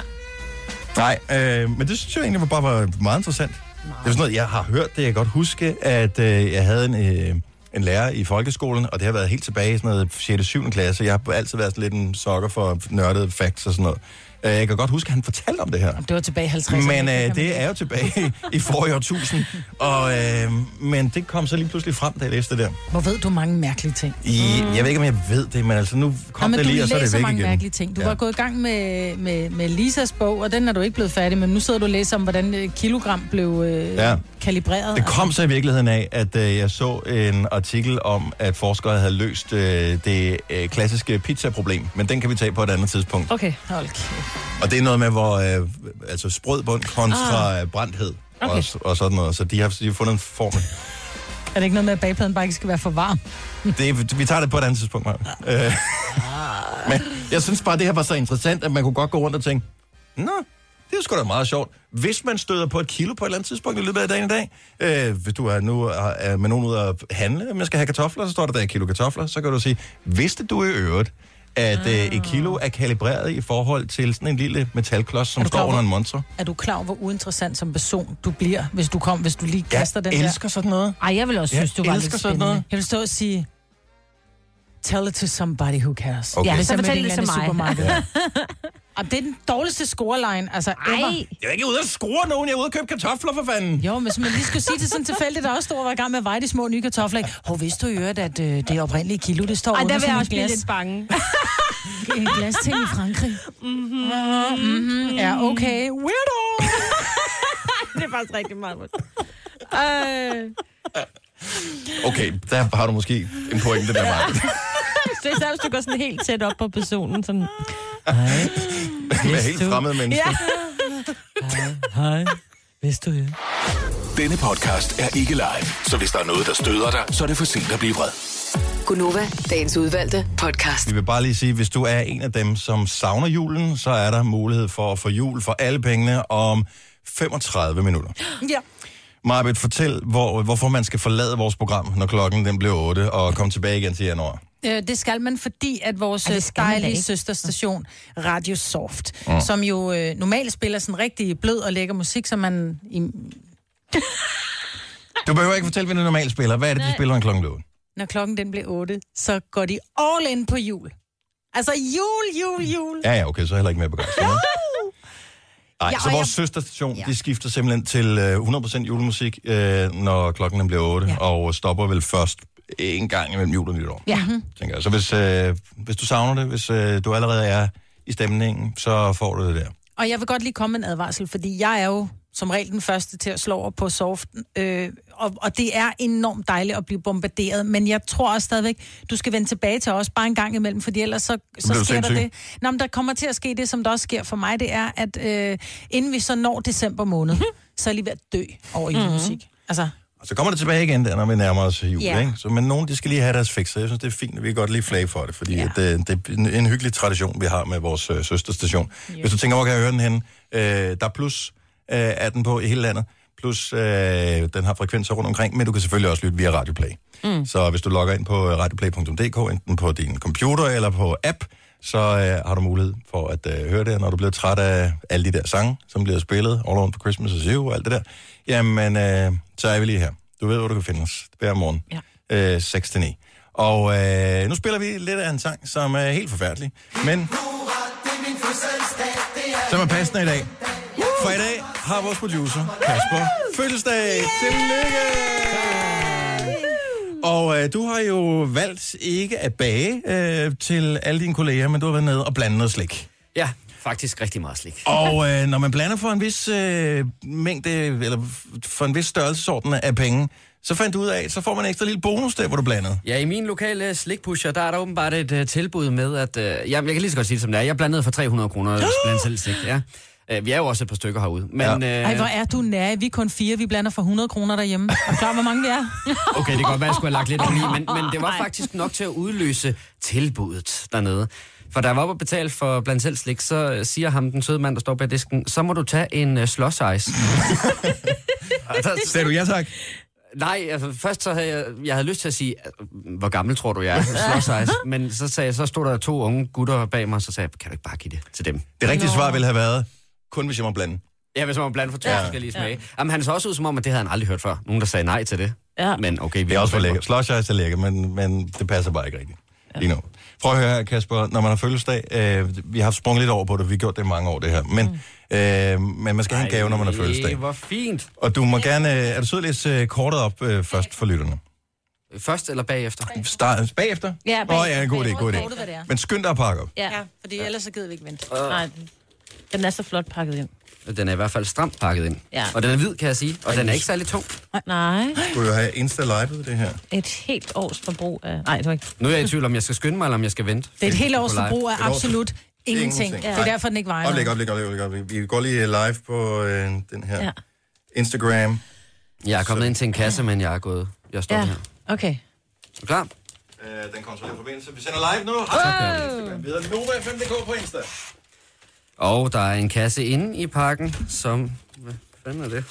Nej, øh, men det synes jeg egentlig var bare var meget interessant. Det er sådan noget, jeg har hørt det. Jeg kan godt huske, at øh, jeg havde en, øh, en lærer i folkeskolen, og det har været helt tilbage i sådan noget 6. 7. klasse. Jeg har altid været sådan lidt en sokker for nørdede facts og sådan noget. Øh, Jeg kan godt huske, at han fortalte om det her. Det var tilbage i 50'erne. Men øh, det er jo tilbage i forrige årtusind. Og, øh, men det kom så lige pludselig frem, da jeg læste det der. Hvor ved du mange mærkelige ting? I, jeg ved ikke, om jeg ved det, men altså nu kom Nå, men det lige, og så er det væk mange igen. mærkelige ting. Du Ja. var gået i gang med, med, med Lisas bog, og den er du ikke blevet færdig med. Nu sidder du og læser om, hvordan øh, kilogram blev øh, Ja. ja. kalibreret. Det kom så i virkeligheden af, at øh, jeg så en artikel om, at forskere havde løst øh, det øh, klassiske pizza-problem. Men den kan vi tage på et andet tidspunkt. Okay. Hold kæft. Og det er noget med, hvor øh, altså sprød bund kontra ah. brændthed Okay. og, og sådan noget. Så de har, de har fundet en formel. Er det ikke noget med, at bagpladen bare ikke skal være for varm? *laughs* Det, vi tager det på et andet tidspunkt, Maja. Øh, *laughs* men jeg synes bare, det her var så interessant, at man kunne godt gå rundt og tænke, Nå, det er sgu da meget sjovt. Hvis man støder på et kilo på et eller andet tidspunkt i løbet af dagen i dag, øh, hvis du er nu er med nogen ud at handle, man skal have kartofler, så står der der et kilo kartofler, så kan du sige, vidste du i øvrigt, at øh, et kilo er kalibreret i forhold til sådan en lille metalklods, som står klar under en montre? Er du klar over, hvor uinteressant som person du bliver, hvis du kom, hvis du lige kaster den der? elsker sådan noget. Ej, jeg vil også Jeg synes, du var lidt sådan spændende. noget. Jeg vil stå og sige, tell it to somebody who cares. Okay. Ja, så jeg mødte fortæl det til mig. *laughs* Og det er den dårligste scoreline, altså ever. Ej. Jeg er ikke ude at score nogen, jeg er ude at købe kartofler for fanden. Jo, hvis man lige skulle sige det sådan *laughs* tilfældigt, der også stod og var i gang med at veje de små nye kartofler. ikke? Hov, vidste du i øvrigt, at øh, det oprindelige kilo, det står Ej, under der vil jeg også blive glas, lidt bange. *laughs* et glas ting i Frankrig. Mm-hmm. Mm-hmm. Ja, okay. Weirdo! *laughs* det er faktisk rigtig meget. Øh. Okay, der har du måske en pointe der, Maja. Så især hvis du går sådan helt tæt op på personen, sådan... Med helt fremmede mennesker. Ja. Hej. Vidste du ja? Denne podcast er ikke live, så hvis der er noget, der støder dig, så er det for sent at blive vred. Gunova, dagens udvalgte podcast. Vi vil bare lige sige, hvis du er en af dem, som savner julen, så er der mulighed for at få jul for alle pengene om 35 minutter. Ja. Marbet, fortæl, hvor, hvorfor man skal forlade vores program, når klokken den bliver 8, og komme tilbage igen til januar. Øh, det skal man, fordi at vores det man da dejlige søsterstation, Radio Soft, Mm. som jo øh, normalt spiller sådan rigtig blød og lækker musik, som man... I, Du behøver ikke fortælle, hvad du normalt spiller. Hvad er det, de spiller, når klokken 8? når klokken den bliver 8, så går de all in på jul. Altså jul, jul, jul. Ja, ja, okay, så er jeg heller ikke mere begejstret. Nej, Ja, så vores jeg- søsterstation, ja. de skifter simpelthen til øh, 100% julemusik, øh, når klokken den bliver 8, ja. og stopper vel først en gang imellem jul og nytår. Ja. Tænker jeg. Så hvis, øh, hvis du savner det, hvis øh, du allerede er i stemningen, så får du det der. Og jeg vil godt lige komme med en advarsel, fordi jeg er jo som regel den første til at slå over på soft, øh, og, og det er enormt dejligt at blive bombarderet, men jeg tror også stadigvæk, du skal vende tilbage til os bare en gang imellem, fordi ellers så, så sker der sindssyg. det. Nå, men der kommer til at ske det, som der også sker for mig, det er, at øh, inden vi så når december måned, så er jeg lige ved at dø over Mhm. julemusik. Altså, Og så kommer det tilbage igen, der, når vi nærmer os jul. Ja. Ikke? Så, men nogen, de skal lige have deres fix, så jeg synes, det er fint, at vi kan godt lige flage for det, fordi ja. det, det er en, hyggelig tradition, vi har med vores øh, søsterstation. Jo. Hvis du tænker, hvor kan jeg høre den hen? Øh, der er plus øh, er den på i hele landet, plus øh, den har frekvenser rundt omkring, men du kan selvfølgelig også lytte via Radioplay. Mm. Så hvis du logger ind på radioplay.dk, enten på din computer eller på app, så øh, har du mulighed for at øh, høre det, når du bliver træt af alle de der sange, som bliver spillet, All Around for Christmas is You og alt det der. Jamen, øh, så er vi lige her. Du ved, hvor du kan finde os hver morgen. Ja. Øh, 6-9. Og øh, nu spiller vi lidt af en sang, som er helt forfærdelig, men som er passende i dag. For i dag har vores producer, Kasper, fødselsdag. Tillykke! Og øh, du har jo valgt ikke at bage øh, til alle dine kolleger, men du har været nede og blandet noget slik. Ja, faktisk rigtig meget slik. Og *laughs* øh, når man blander for en vis øh, mængde, eller for en vis størrelsesorden af penge, så fandt du ud af, så får man en ekstra lille bonus der, hvor du blandede. Ja, i min lokale slikpusher, der er der åbenbart et uh, tilbud med, at... Uh, jeg, jeg kan lige så godt sige det, som det er. Jeg blandede for 300 kroner *gasps* blandt selv slik, ja. Uh, vi er jo også et par stykker herude. Men, ja. ej, hvor er du nær. Vi er kun fire, vi blander for 100 kroner derhjemme. Er du klar, hvor mange vi er? *laughs* Okay, det kan godt være, jeg skulle have lagt lidt oveni, men, men det var faktisk nok til at udløse tilbuddet dernede. For da jeg var oppe og betale for blandt selv slik, så øh, siger ham, den søde mand, der står bag disken, så må du tage en uh, slush ice. *laughs* Sagde du ja tak? Nej, altså først så havde jeg, jeg havde lyst til at sige, øh, hvor gammel tror du jeg er? *laughs* Ice. Men så, sagde, jeg- så stod der to unge gutter bag mig, og så sagde jeg, kan du ikke bare give det til dem? Det rigtige svar ville have været, kun hvis jeg må blande. Ja, hvis man må blande for to Ja. ja. forskellige smage. Ja. Jamen, han så også ud som om, at det havde han aldrig hørt før. Nogen, der sagde nej til det. Ja. Men okay, vi Det er også for lækkert. Slush ice er lækkert, men, men det passer bare ikke rigtigt lige nu. Prøv at høre her, Kasper, når man har fødselsdag, øh, vi har sprunget lidt over på det, vi har gjort det i mange år, det her, men, Mm. øh, men man skal have en gave, når man har fødselsdag. hvor fint. Og du må gerne, øh, er du sød at læse øh, kortet op øh, først for lytterne? Først eller bagefter? Start, bagefter? Ja, Åh, oh, ja, en god idé, god det idé. Men skynd dig at pakke op. Ja, fordi ellers så gider vi ikke vente. Nej, den er så flot pakket ind. Den er i hvert fald stramt pakket ind. Ja. Og den er hvid, kan jeg sige. Og den er ikke særlig tung. Nej, Skulle jo have insta-livet, det her. et helt års forbrug af... Nej, det var ikke... Nu er jeg i tvivl, om jeg skal skynde mig, eller om jeg skal vente. Det er et helt års live. forbrug af absolut ingenting. Ingenting. Det er derfor, den ikke vejer Oplæg, oplæg, oplæg, oplæg. Vi går lige live på øh, den her Ja. Instagram. Jeg er kommet ind til en kasse, men jeg er gået. Jeg står Ja, her. okay. Er du klar? Øh, den kontrollerer forbindelse. Vi sender live nu. Hej. Vi hedder Nova5.dk på Insta. Og der er en kasse inde i pakken, som... Hvad fanden er det?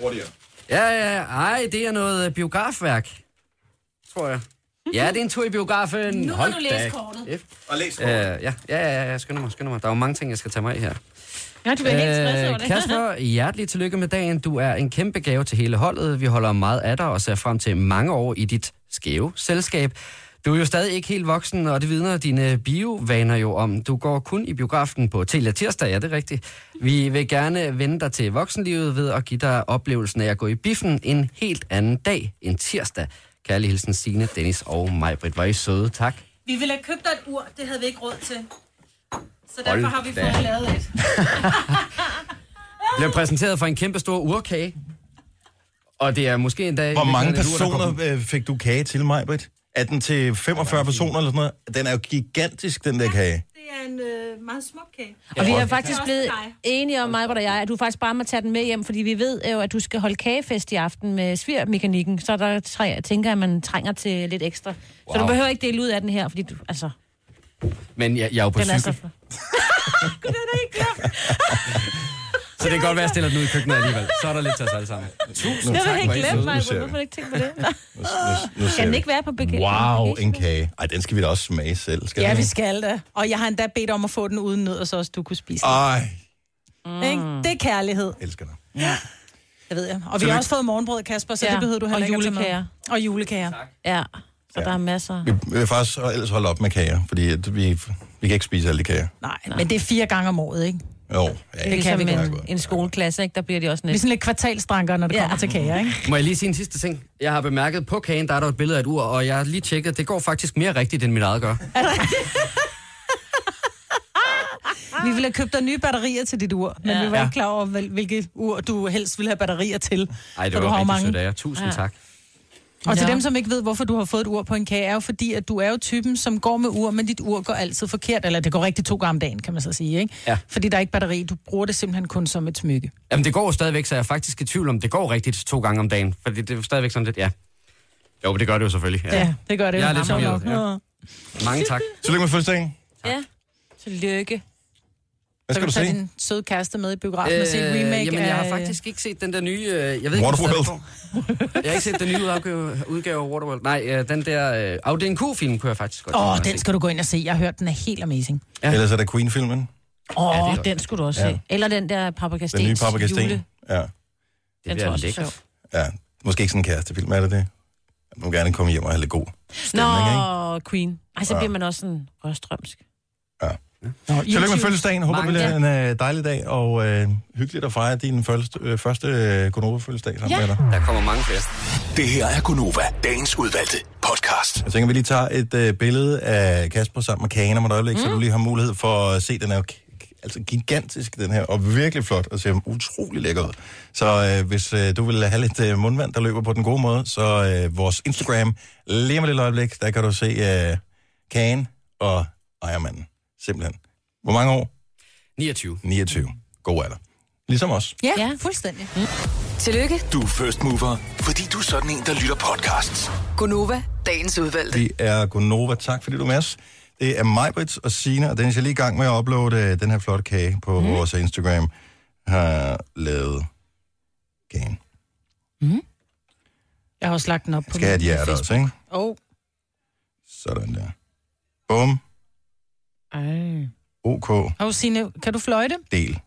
Hurtigere. Ja, ja, ja. Ej, det er noget øh, biografværk. Tror jeg. Ja, det er en tur i biografen. Nu må Hold du læse kortet. kæft. Og læs Øh, ja, ja, ja, ja, skynd mig, skynd mig. Der er jo mange ting, jeg skal tage mig af her. Ja, du bliver helt stresset over det. Kasper, hjertelig tillykke med dagen. Du er en kæmpe gave til hele holdet. Vi holder meget af dig og ser frem til mange år i dit skæve selskab. Du er jo stadig ikke helt voksen, og det vidner dine biovaner jo om. Du går kun i biografen på Telia tirsdag, ja, det er rigtigt. Vi vil gerne vende dig til voksenlivet ved at give dig oplevelsen af at gå i biffen en helt anden dag end tirsdag. Kærlig hilsen Signe, Dennis og mig, Britt. Var I søde, tak. Vi ville have købt dig et ur, det havde vi ikke råd til. Så Hold derfor har vi da. fået lavet et. *laughs* Bliver præsenteret for en kæmpe stor urkage. Og det er måske en dag... Hvor mange personer øh, fik du kage til mig, Britt? Er den til 45 personer eller sådan noget? Den er jo gigantisk, den der kage. Det er en øh, meget smuk kage. Og vi er Det faktisk er blevet enige om, mig og jeg, at du faktisk bare må tage den med hjem, fordi vi ved jo, at du skal holde kagefest i aften med svirmekanikken, så der tre, tænker jeg, at man trænger til lidt ekstra. Wow. Så du behøver ikke dele ud af den her, fordi du, altså, Men jeg, jeg er jo på den er så cykel, flot. *laughs* *laughs* så det kan godt være, at jeg stiller den ud i køkkenet alligevel. Så er der lidt til os alle sammen. Tusind Jeg tak, vil hvor ikke glemme mig, hvorfor har du ikke tænkt på det? Nu, nu ser Skal den ikke være på begge? Wow, en kage. Ej, den skal vi da også smage selv. Skal Ja, vi skal da. Og jeg har endda bedt om at få den uden nødder, så også du kunne spise den. Ej, Ikke? Det er kærlighed. elsker dig. Ja. Det ved jeg. Og vi har også fået morgenbrød, Kasper, så Ja, det behøver du og heller ikke at tage med. Og julekager. Ja, så der er masser. Vi vil faktisk ellers holde op med kager, fordi vi, vi kan ikke spise alle de kager. Nej, men det er fire gange om året, ikke? Jo, ja, Det kan ligesom vi en, godt. en skoleklasse, ikke? Der bliver de også Vi er lidt... sådan lidt kvartalstranker, når det Ja. kommer til kager, ikke? Må jeg lige sige en sidste ting? Jeg har bemærket, på kagen, der er der et billede af et ur, og jeg har lige tjekket, det går faktisk mere rigtigt, end mit eget gør. *laughs* Vi ville have købt dig nye batterier til dit ur, men Ja. vi var Ja. ikke klar over, hvil- hvilket ur du helst ville have batterier til. Ej, det For var du har jo rigtig mange. sødt af jer. Tusind Ja. tak. Og til Ja. dem, som ikke ved, hvorfor du har fået et ur på en kage, er jo fordi, at du er jo typen, som går med ur, men dit ur går altid forkert. Eller det går rigtig to gange om dagen, kan man så sige, ikke? Ja. Fordi der er ikke batteri. Du bruger det simpelthen kun som et smykke. Jamen, det går jo stadigvæk, så jeg er faktisk i tvivl om, det går rigtigt to gange om dagen. For det, er jo stadigvæk sådan lidt, ja. Jo, det gør det jo selvfølgelig. Ja, det gør det. Jeg er lidt Rammer chokeret, nok. ja. Mange tak. Tillykke med fødselsdagen. Ja. Tillykke. Hvad Så skal kan du du tage se? din søde kæreste med i biografen og se en remake Øh, jamen, jeg har faktisk ikke set den der nye... øh, Jeg ved ikke, den Waterworld. går. Jeg har ikke set den nye udgave, udgave af Waterworld. Nej, øh, den der... Øh, det en Q-film, kunne jeg faktisk godt Åh, oh, den se. skal du gå ind og se. Jeg har hørt, den er helt amazing. Ja. Ellers er der Queen-filmen. Åh, Ja, oh, er den skulle du også Ja. se. Eller den der Paprika Den nye Papa Sten. jule. Ja. Den Det tror bliver jeg også er sjov. ja. Måske ikke sådan en kærestefilm, er det det? Jeg må gerne komme hjem og have lidt god stemning, ikke? Nå, Queen. Ej, så Ja. bliver man også sådan røstrømsk. Nå, Tillykke med fødselsdagen. Håber, det Mange bliver en øh, dejlig dag, og øh, hyggeligt at fejre din første, øh, første øh, Gonova-fødselsdag sammen Ja. med dig. Der kommer mange flere. Det her er Gunova, dagens udvalgte podcast. Jeg tænker, vi lige tager et øh, billede af Kasper sammen med kagen om et øjeblik, mm. så du lige har mulighed for at se, den er k- altså gigantisk, den her, og virkelig flot, og ser utrolig lækker ud. Så øh, hvis øh, du vil have lidt øh, mundvand, der løber på den gode måde, så øh, vores Instagram, lige om et lille øjeblik, der kan du se øh, kagen og ejermanden. Simpelthen. Hvor mange år? 29. 29. God alder. Ligesom os. Ja, Ja. fuldstændig. Tillykke, Du er first mover, fordi du er sådan en, der lytter podcasts. Gunova, dagens udvalgte. Vi er Gonova. Tak fordi du er med os. Det er mig, Britt og Signe, og Dennis er lige i gang med at uploade øh, den her flotte kage på mm. vores Instagram. Har lavet kagen. Jeg har også lagt den op på Skal have et min hjerte Facebook. også, ikke? Oh. Sådan der. Bum. Ej. OK. Og Signe, kan du fløjte? Del.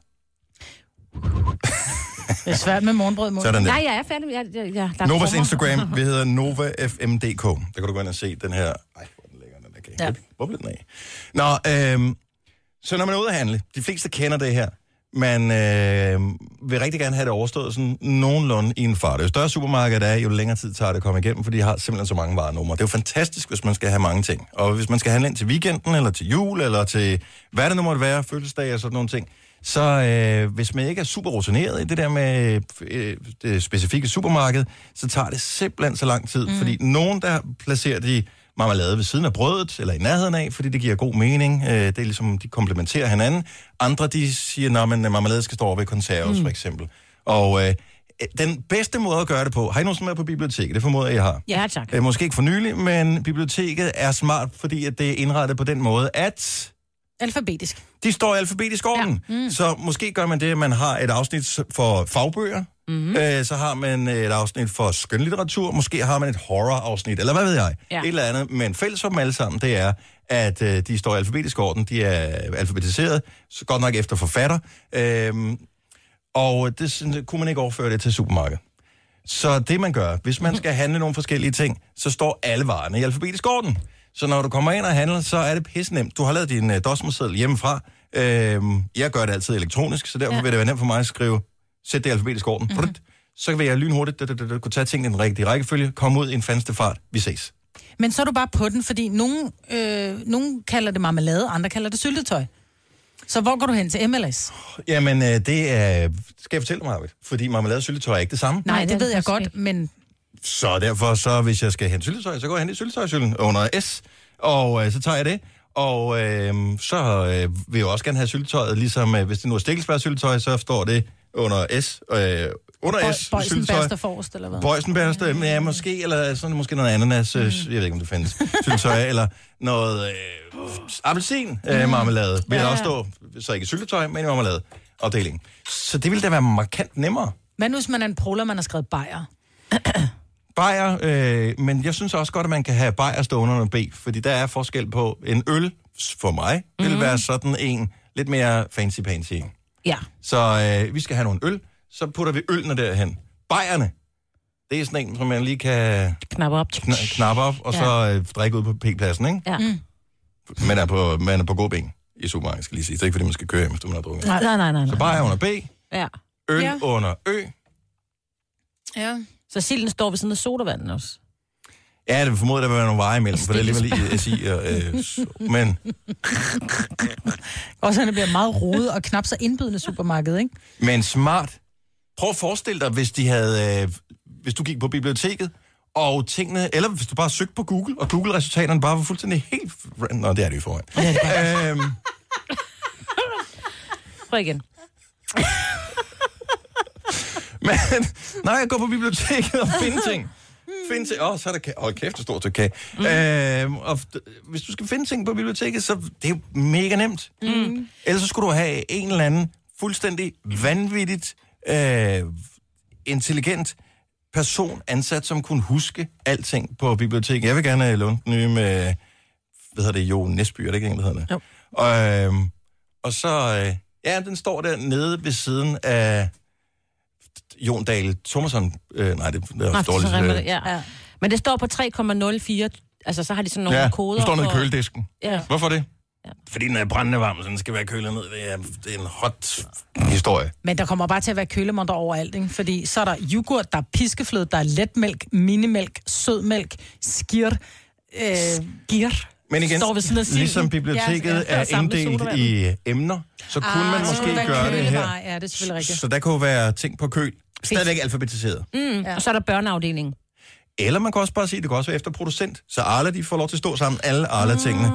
Det er svært med morgenbrød munden. Sådan. Nej, jeg er færdig. Jeg, jeg, jeg, der Novas krummer. Instagram, vi hedder *laughs* NovaFMDK. Der kan du gå ind og se den her... Ej, hvor er den lækker, den der kage. Ja. Hvor blev den af? Nå, øhm, så når man er ude at handle, de fleste kender det her, man øh, vil rigtig gerne have det overstået sådan nogenlunde i en fart. Jo større supermarkedet er, jo længere tid tager det at komme igennem, for de har simpelthen så mange varenumre. Det er jo fantastisk, hvis man skal have mange ting. Og hvis man skal handle ind til weekenden, eller til jul, eller til hvad det nu måtte være, fødselsdag og sådan nogle ting, så øh, hvis man ikke er super rutineret i det der med øh, det specifikke supermarked, så tager det simpelthen så lang tid. Mm. Fordi nogen, der placerer de marmelade ved siden af brødet, eller i nærheden af, fordi det giver god mening. Øh, det er ligesom, de komplementerer hinanden. Andre, de siger, at marmelade skal stå over ved konserves, mm. for eksempel. Og øh, den bedste måde at gøre det på, har I nogensinde været på biblioteket? Det formoder jeg, I har. Ja, tak. Øh, måske ikke for nylig, men biblioteket er smart, fordi at det er indrettet på den måde, at Alfabetisk. de står i alfabetisk orden. Ja. Mm. Så måske gør man det, at man har et afsnit for fagbøger, mm-hmm. øh, så har man et afsnit for skønlitteratur, måske har man et horror-afsnit, eller hvad ved jeg. Ja. Et eller andet. Men fælles for dem alle sammen, det er, at øh, de står i alfabetisk orden, de er alfabetiseret, så godt nok efter forfatter, øh, og det sådan, kunne man ikke overføre det til supermarkedet. Så det man gør, hvis man skal handle nogle forskellige ting, så står alle varerne i alfabetisk orden. Så når du kommer ind og handler, så er det pisse nemt. Du har lavet din uh, dosmerseddel hjemmefra. Øhm, jeg gør det altid elektronisk, så derfor ja. vil det være nemt for mig at skrive, sæt det i alfabetisk orden. Mm-hmm. Så vil jeg lynhurtigt da, da, da, da, kunne tage tingene i den rigtige rækkefølge, komme ud i en fandeste fart. Vi ses. Men så er du bare på den, fordi nogen, øh, nogen kalder det marmelade, andre kalder det syltetøj. Så hvor går du hen til MLS? Jamen, øh, det er... Skal jeg fortælle dig, Marvitt? Fordi marmelade og syltetøj er ikke det samme. Nej, det ved jeg godt, men Så derfor, så hvis jeg skal hente syltetøj, så går jeg hen i syltetøjsylden under S, og øh, så tager jeg det. Og øh, så øh, vil jeg også gerne have syltetøjet, ligesom øh, hvis det nu er stikkelsbærsyltetøj, så står det under S. Øh, under Bøj- S, Bøjsen. Baster forrest, eller hvad? Bøjsenbærste, mm. ja, måske, eller sådan måske noget ananas, mm. jeg ved ikke, om det findes, syltetøj, eller noget øh, appelsin øh, marmelade, vil Ja, ja. også stå, så ikke syltetøj, men i marmelade afdelingen. Så det ville da være markant nemmere. hvad nu, hvis man er en proler, man har skrevet bajer? *clears throat* Bajer, øh, men jeg synes også godt, at man kan have bajer stående under B, fordi der er forskel på en øl, for mig, vil Mhm. være sådan en lidt mere fancy-pansy. en. Ja. Så øh, vi skal have nogle øl, så putter vi ølene derhen. Bajerne, det er sådan en, som man lige kan Knappe op. kn- knappe op, og så øh, drikke ud på P-pladsen, ikke? Ja. Mm. Man er på, man er på god ben i supermarkedet, skal lige sige. Det er ikke, fordi man skal køre hjem, hvis man har drukket. Nej, nej, nej. nej. Så bajer under B, Ja. øl Ja. under Ø. Ja. Så silden står ved siden af sodavanden også. Ja, det formoder, der vil være nogle veje imellem, for det er alligevel SI. Og, øh, men, Og så det bliver meget rodet og knap så indbydende supermarked, ikke? men smart. Prøv at forestille dig, hvis de havde, øh, hvis du gik på biblioteket, og tingene, eller hvis du bare søgte på Google, og Google-resultaterne bare var fuldstændig helt... Nå, det er det jo i forvejen. øhm, Prøv igen. *laughs* Men når jeg går på biblioteket og finder ting, finde ting, åh, oh, så er der kage. Åh, kæft, det stort stykke kage. Mm. Øhm, og hvis du skal finde ting på biblioteket, så det er jo mega nemt. Mm. Ellers så skulle du have en eller anden fuldstændig vanvittigt øh, intelligent person ansat, som kunne huske alting på biblioteket. Jeg vil gerne låne den nye med, hvad hedder det, Jo Nesby, er det ikke en, der hedder det? Jo. Og, øh, og så, øh, ja, den står der nede ved siden af Jon Dahl Thomasson. Øh, nej, det, er også så dårligt. øh, det, ja. ja. Men det står på 3,04. Altså, så har de sådan nogle Ja, koder. den står nede i køledisken. Ja. Hvorfor det? Ja. Fordi den er brændende varm, så den skal være kølet ned. Det er, det er en hot historie. Men der kommer bare til at være kølemonter overalt, ikke? Fordi så er der yoghurt, der er piskefløde, der er letmælk, minimælk, sødmælk, skir, øh, gir. Men igen, Står ved siden af silden. ligesom biblioteket Ja, ja, er inddelt i emner, så kunne Ah, man så måske gøre det her. Ja, det er selvfølgelig rigtigt. Så der kunne være ting på køl. Stadigvæk alfabetiseret. Mm. Ja. Og så er der børneafdelingen. Eller man kan også bare sige, at det kan også være efter producent. Så Arla, de får lov til at stå sammen, alle Arla-tingene.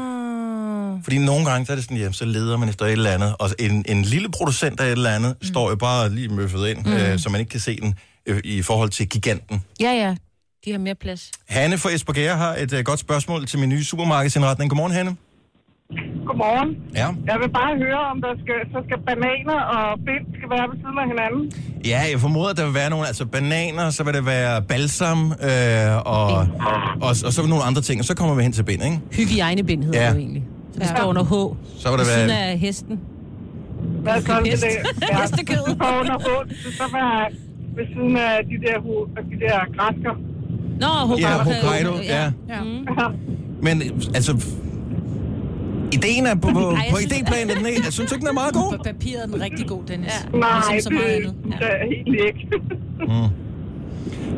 Fordi nogle gange, så er det sådan, jamen, så leder man efter et eller andet. Og en, en lille producent af et eller andet, mm. står jo bare lige møffet ind, mm. øh, så man ikke kan se den øh, i forhold til giganten. Ja, ja. De har mere plads. Hanne fra Esbjerg har et øh, godt spørgsmål til min nye supermarkedsindretning. Godmorgen, Hanne. Godmorgen. Ja. Jeg vil bare høre, om der skal, så skal bananer og bind skal være ved siden af hinanden. Ja, jeg formoder, at der vil være nogle, altså bananer, så vil det være balsam, øh, og, og, og, så vil nogle andre ting, og så kommer vi hen til bind, ikke? Hygiejnebind hedder Ja. det jo egentlig. Så det ja. står under H. Så vil der Ved siden være... af hesten. Hvad så det? Ja, *laughs* Hestekød. Så under skal så være ved siden af de der, de der græsker. Nå, Hokkaido. Ja, Hokkaido, ja. ja. Mm. Ja. Men altså, Ideen er på, på, på idéplanen, er den ikke? Jeg synes ikke, den er meget god. På papiret er den rigtig god, Dennis. Ja. Nej, Ligesom så meget det, andet. det er helt ikke. Mm.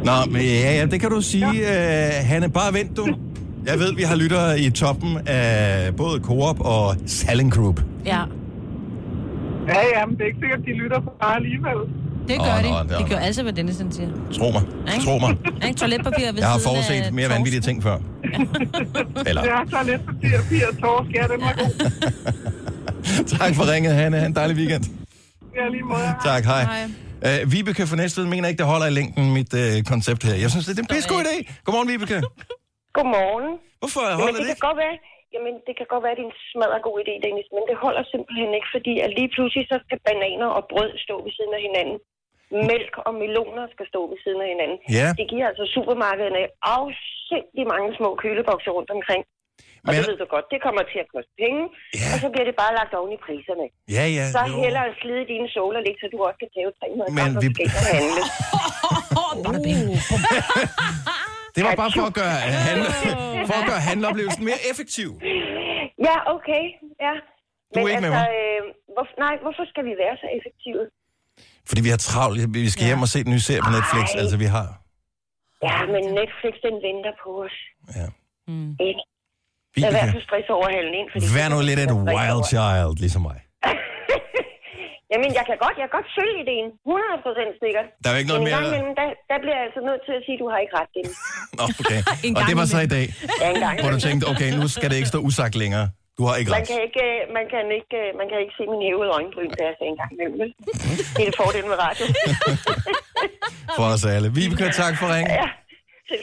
Nå, men ja, ja, det kan du sige, ja. uh, Hanne. Bare vent, du. Jeg ved, vi har lyttere i toppen af både Coop og Salling Group. Ja. Ja, ja, men det er ikke sikkert, de lytter på bare alligevel. Det gør de. det er De gør altid, hvad Dennis han siger. Tro mig. Ikke? Tro mig. *laughs* Ikke? Toiletpapir ved Jeg har forudset mere vanvittige ting før. *laughs* Eller, Det er toiletpapir, papir og torsk. Ja, den var god. tak for ringet, Hanne. Ha' en dejlig weekend. Ja, lige måde. Tak, hej. Uh, Vibeke fra Næstved mener ikke, det holder i længden, mit uh, koncept her. Jeg synes, det er en pisse god idé. Godmorgen, Vibeke. Godmorgen. Hvorfor Jamen, holder det det kan godt være, jamen, det kan godt være, at det er en smadret god idé, Dennis, men det holder simpelthen ikke, fordi at lige pludselig så skal bananer og brød stå ved siden af hinanden. Mælk og meloner skal stå ved siden af hinanden. Ja. Det giver altså supermarkederne afsindig mange små kølebokser rundt omkring. Og Men- det ved du godt, det kommer til at koste penge, Ja. og så bliver det bare lagt oven i priserne. Ja, ja. Så jo. hellere slide dine såler lidt, så du også kan tage 300 Men gram og vi- skal ikke handle. *laughs* Det var bare for at gøre, handle, for at gøre handleoplevelsen mere effektiv. Ja, okay. Ja. Du er ikke med altså, mig. øh, hvor, nej, hvorfor skal vi være så effektive? Fordi vi har travlt. Vi skal hjem og se den nye serie på Netflix. Ej. Altså, vi har... Ja, men Netflix, den venter på os. Ja. Mm. Ikke? Vibeke. være for stress over halen ind. Fordi Vær nu lidt et wild child, ligesom mig. *laughs* Jamen, jeg kan godt, jeg kan godt følge ideen. 100% sikkert. Der er jo ikke noget Men en gang mere- imellem, der, der bliver jeg altså nødt til at sige, at du har ikke ret, Dennis. *laughs* Nå, okay. *laughs* Og det var så i dag, Ja, en gang hvor du tænkte, okay, nu skal det ikke stå usagt længere. Du har ikke Man ret. kan ikke, øh, man kan ikke, øh, man kan ikke se min hævede øjenbryn, der jeg sagde en gang imellem. vel? Det er det fordel med radio. *laughs* For os alle. Vibeke, tak for ringen. Ja,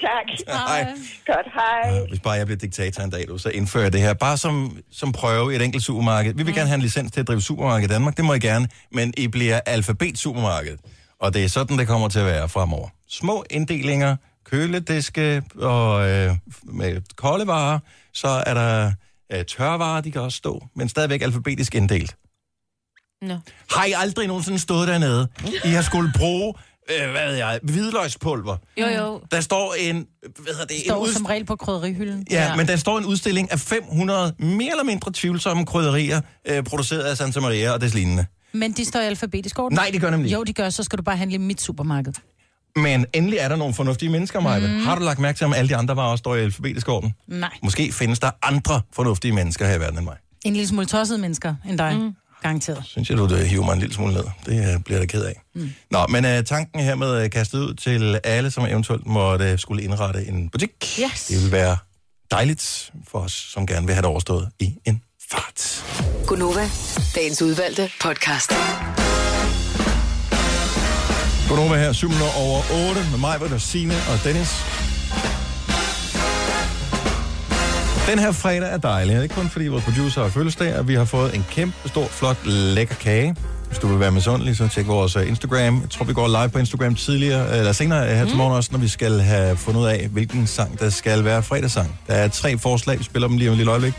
tak. Hej. Godt, hej. Hvis bare jeg bliver diktator en dag, så indfører jeg det her. Bare som, som prøve i et enkelt supermarked. Vi vil gerne have en licens til at drive supermarked i Danmark. Det må I gerne. Men I bliver alfabet supermarked. Og det er sådan, det kommer til at være fremover. Små inddelinger, kølediske og øh, med kolde varer. Så er der øh, tørvarer, de kan også stå. Men stadigvæk alfabetisk inddelt. Nå. Har I aldrig nogensinde stået dernede? I har skulle bruge, øh, hvad ved jeg, hvidløgspulver. Jo, jo. Der står en, hvad hedder det, står en ud... ud... som regel på krydderihylden. Ja, ja, men der står en udstilling af 500 mere eller mindre tvivlsomme krydderier, øh, produceret af Santa Maria og des lignende. Men de står i alfabetisk orden. Nej, de gør nemlig ikke. Jo, de gør, så skal du bare handle i mit supermarked. Men endelig er der nogle fornuftige mennesker, Maja. Mm. Har du lagt mærke til, om alle de andre varer også står i alfabetisk orden? Nej. Måske findes der andre fornuftige mennesker her i verden end mig. En lille smule tossede mennesker end dig. Mm. Garanteret. Synes jeg, du øh, hiver mig en lille smule ned. Det øh, bliver jeg da ked af. Mm. Nå, men øh, tanken her med at kaste ud til alle, som eventuelt måtte øh, skulle indrette en butik, Yes. det vil være dejligt for os, som gerne vil have det overstået i en fart. Gunova, dagens udvalgte podcast. Godnova her, 7 minutter over 8, med mig, Britta, Signe og Dennis. Den her fredag er dejlig, ikke kun fordi vores producer har fødselsdag, og vi har fået en kæmpe, stor, flot, lækker kage. Hvis du vil være misundelig, så tjek vores øh, Instagram. Jeg tror, vi går live på Instagram tidligere, eller senere øh, her til morgen også, når vi skal have fundet ud af, hvilken sang, der skal være fredagssang. Der er tre forslag, vi spiller dem lige om et lille øjeblik.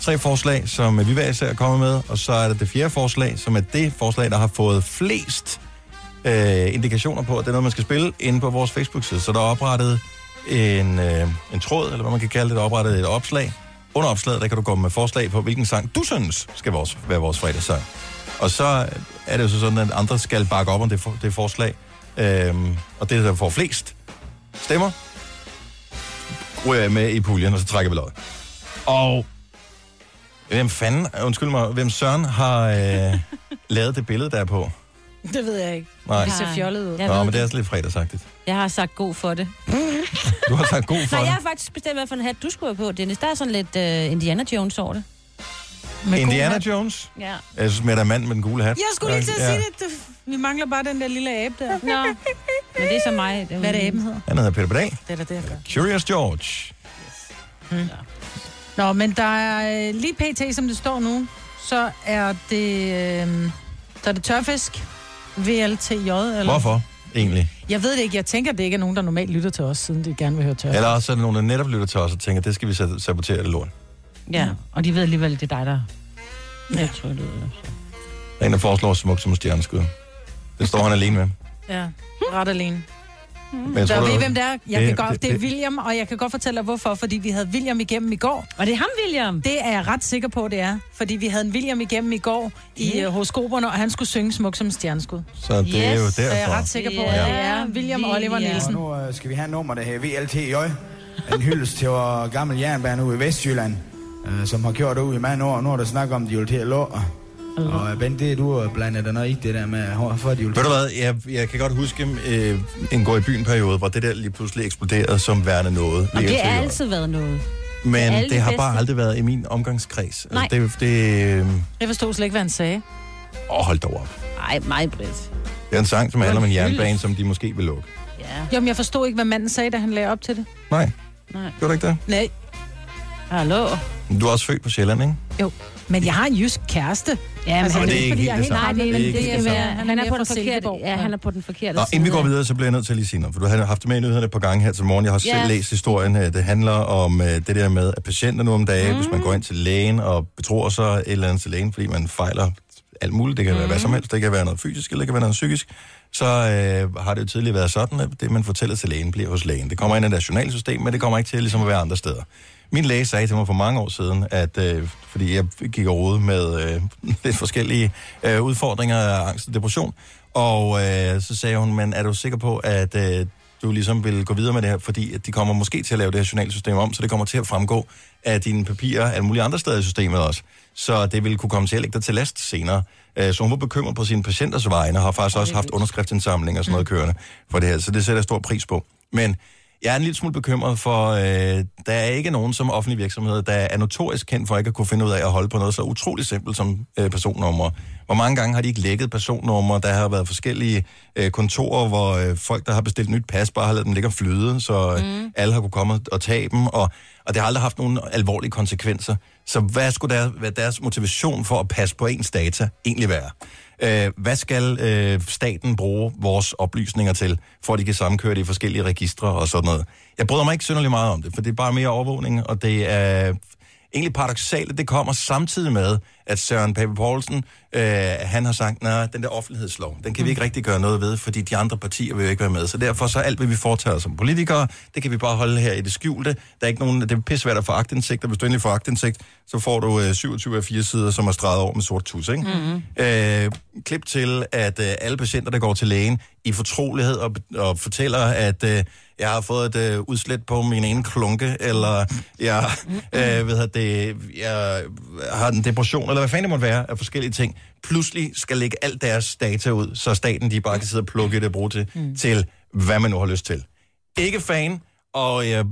Tre forslag, som vi hver især er kommet med, og så er der det fjerde forslag, som er det forslag, der har fået flest øh, indikationer på, at det er noget, man skal spille inde på vores Facebook-side. Så der er oprettet en, øh, en tråd, eller hvad man kan kalde det, der er oprettet et opslag. Under opslaget, der kan du komme med forslag på, hvilken sang du synes skal vores, være vores fredagssang. Og så er det jo så sådan, at andre skal bakke op om det, for, det forslag. Øhm, og det, der får flest stemmer, ryger jeg med i puljen, og så trækker vi løjet. Og hvem fanden, undskyld mig, hvem Søren har øh, *laughs* lavet det billede, der er på? *laughs* Det ved jeg ikke. Nej. Det ser fjollet ud. Nå, men det er også lidt fredagsagtigt. Jeg har sagt god for det. *laughs* Du har sagt god for Nej, jeg det. har faktisk bestemt, hvad for en hat du skulle have på, Dennis. Der er sådan lidt uh, Indiana Jones over det. Indiana Jones? Ja. Jeg synes, med der er mand med den gule hat. Jeg skulle lige til at Ja. sige det. Vi mangler bare den der lille abe der. Nå, men det er så mig. Hvad er det, aben hedder? Han hedder Peter Pedal. Det er da det, jeg gør. Curious George. Hmm. Nå, men der er øh, lige pt, som det står nu, så er det, øh, så er det tørfisk, VLTJ, eller? Hvorfor, egentlig? Jeg ved det ikke. Jeg tænker, det ikke er nogen, der normalt lytter til os, siden de gerne vil høre tørfisk. Eller også er der nogen, der netop lytter til os og tænker, det skal vi sab- sabotere det lort. Ja, og de ved alligevel, det er dig, der... Ja. Jeg tror, det er. Der er en, der foreslår smuk som stjerneskud. Det står han alene med. Ja, ret alene. Men jeg Så tror, ved hvem det er? Jeg det- kan godt, det- det er det- William, og jeg kan godt fortælle dig, hvorfor. Fordi vi havde William igennem i går. Og det er ham, William? Det er jeg ret sikker på, det er. Fordi vi havde en William igennem i går i uh, horoskoperne, og han skulle synge smuk som en stjerneskud. Så det er jo Så jeg er derfor. ret sikker på, at Ja. det er William Oliver Nielsen. Og nu øh, skal vi have nummer, der hedder VLTJ. En hyldest til vores gamle jernbane ude i Vestjylland, øh, som har gjort det ude i mange år. Nu er der snak om, at de vil til at. Og Bent, det er du øh, blandet dig noget i det der med, hvorfor de vil Ved du hvad, jeg, jeg kan godt huske øh, en gå i byen periode, hvor det der lige pludselig eksploderede som værende noget. Og det har altid været noget. Men det, de har bare aldrig været i min omgangskreds. Nej. Altså, det, det, øh, Jeg forstod slet ikke, hvad han sagde. åh, hold dog op. Nej, mig, Britt. Det er en sang, som handler om en jernbane, som de måske vil lukke. Ja. Jo, men jeg forstod ikke, hvad manden sagde, da han lagde op til det. Nej, Nej. gjorde du ikke det? Nej. Hallo? Du er også født på Sjælland, ikke? Jo, men jeg har en jysk kæreste. Ja, men Altså, han- det er ikke, fordi ikke jeg helt det samme. Nej, Det er det, ikke det, det, det han, Han er på den forkerte, ja, han er på den forkerte Nå, side. inden vi går videre, så bliver jeg nødt til at lige sige noget, for du har haft det med i nyhederne et par gange her til morgen. Jeg har selv Ja. læst historien. øh, Det handler om øh, det der med, at patienter nu om dagen, mm. hvis man går ind til lægen og betror sig et eller andet til lægen, fordi man fejler alt muligt, det kan være hvad som helst, det kan være noget fysisk, eller det kan være noget psykisk, så øh, har det jo tidligere været sådan, at det, man fortæller til lægen, bliver hos lægen. Det kommer ind i det journalsystem, men det kommer ikke til ligesom at være andre steder. Min læge sagde til mig for mange år siden, at øh, fordi jeg gik rode med øh, *laughs* lidt forskellige øh, udfordringer af angst og depression, og øh, så sagde hun, men er du sikker på, at øh, du ligesom vil gå videre med det her, fordi at de kommer måske til at lave det her journalsystem om, så det kommer til at fremgå af dine papirer alle mulige andre steder i systemet også. Så det vil kunne komme til at lægge dig til last senere. Øh, Så hun var bekymret på sine patienters vegne, og har faktisk også haft underskriftsindsamling og sådan noget kørende for det her, så det sætter jeg stor pris på. Men jeg er en lille smule bekymret for, øh, der er ikke nogen som offentlig virksomhed, der er notorisk kendt for ikke at kunne finde ud af at holde på noget så utroligt simpelt som øh, personnummer. Hvor mange gange har de ikke lækket personnumre? Der har været forskellige øh, kontorer, hvor øh, folk, der har bestilt nyt pas, bare har lavet dem ligge og flyde, så øh, mm. alle har kunne komme og tage dem, og, og det har aldrig haft nogen alvorlige konsekvenser. Så hvad skulle der, hvad deres motivation for at passe på ens data egentlig være? Øh, hvad skal øh, staten bruge vores oplysninger til, for at de kan sammenkøre det i forskellige registre og sådan noget? Jeg bryder mig ikke synderligt meget om det, for det er bare mere overvågning, og det er øh, egentlig paradoxalt, at det kommer samtidig med, at Søren Pape Poulsen, øh, han har sagt, nej, den der offentlighedslov, den kan vi ikke rigtig gøre noget ved, fordi de andre partier vil jo ikke være med. Så derfor så alt, hvad vi foretager som politikere, det kan vi bare holde her i det skjulte. Der er ikke nogen, det er pissvært at få agtindsigt, og hvis du endelig får agtindsigt, så får du øh, 27 af 4 sider, som er streget over med sort tus, ikke? Mm-hmm. Øh, klip til, at øh, alle patienter, der går til lægen i fortrolighed og, og fortæller, at øh, jeg har fået et øh, udslæt på min ene klunke, eller jeg, øh, ved jeg, det, jeg har en depression, eller hvad fanden det måtte være af forskellige ting, pludselig skal lægge alt deres data ud, så staten de bare kan sidde og plukke det og bruge det mm. til, hvad man nu har lyst til. Ikke fan, og jeg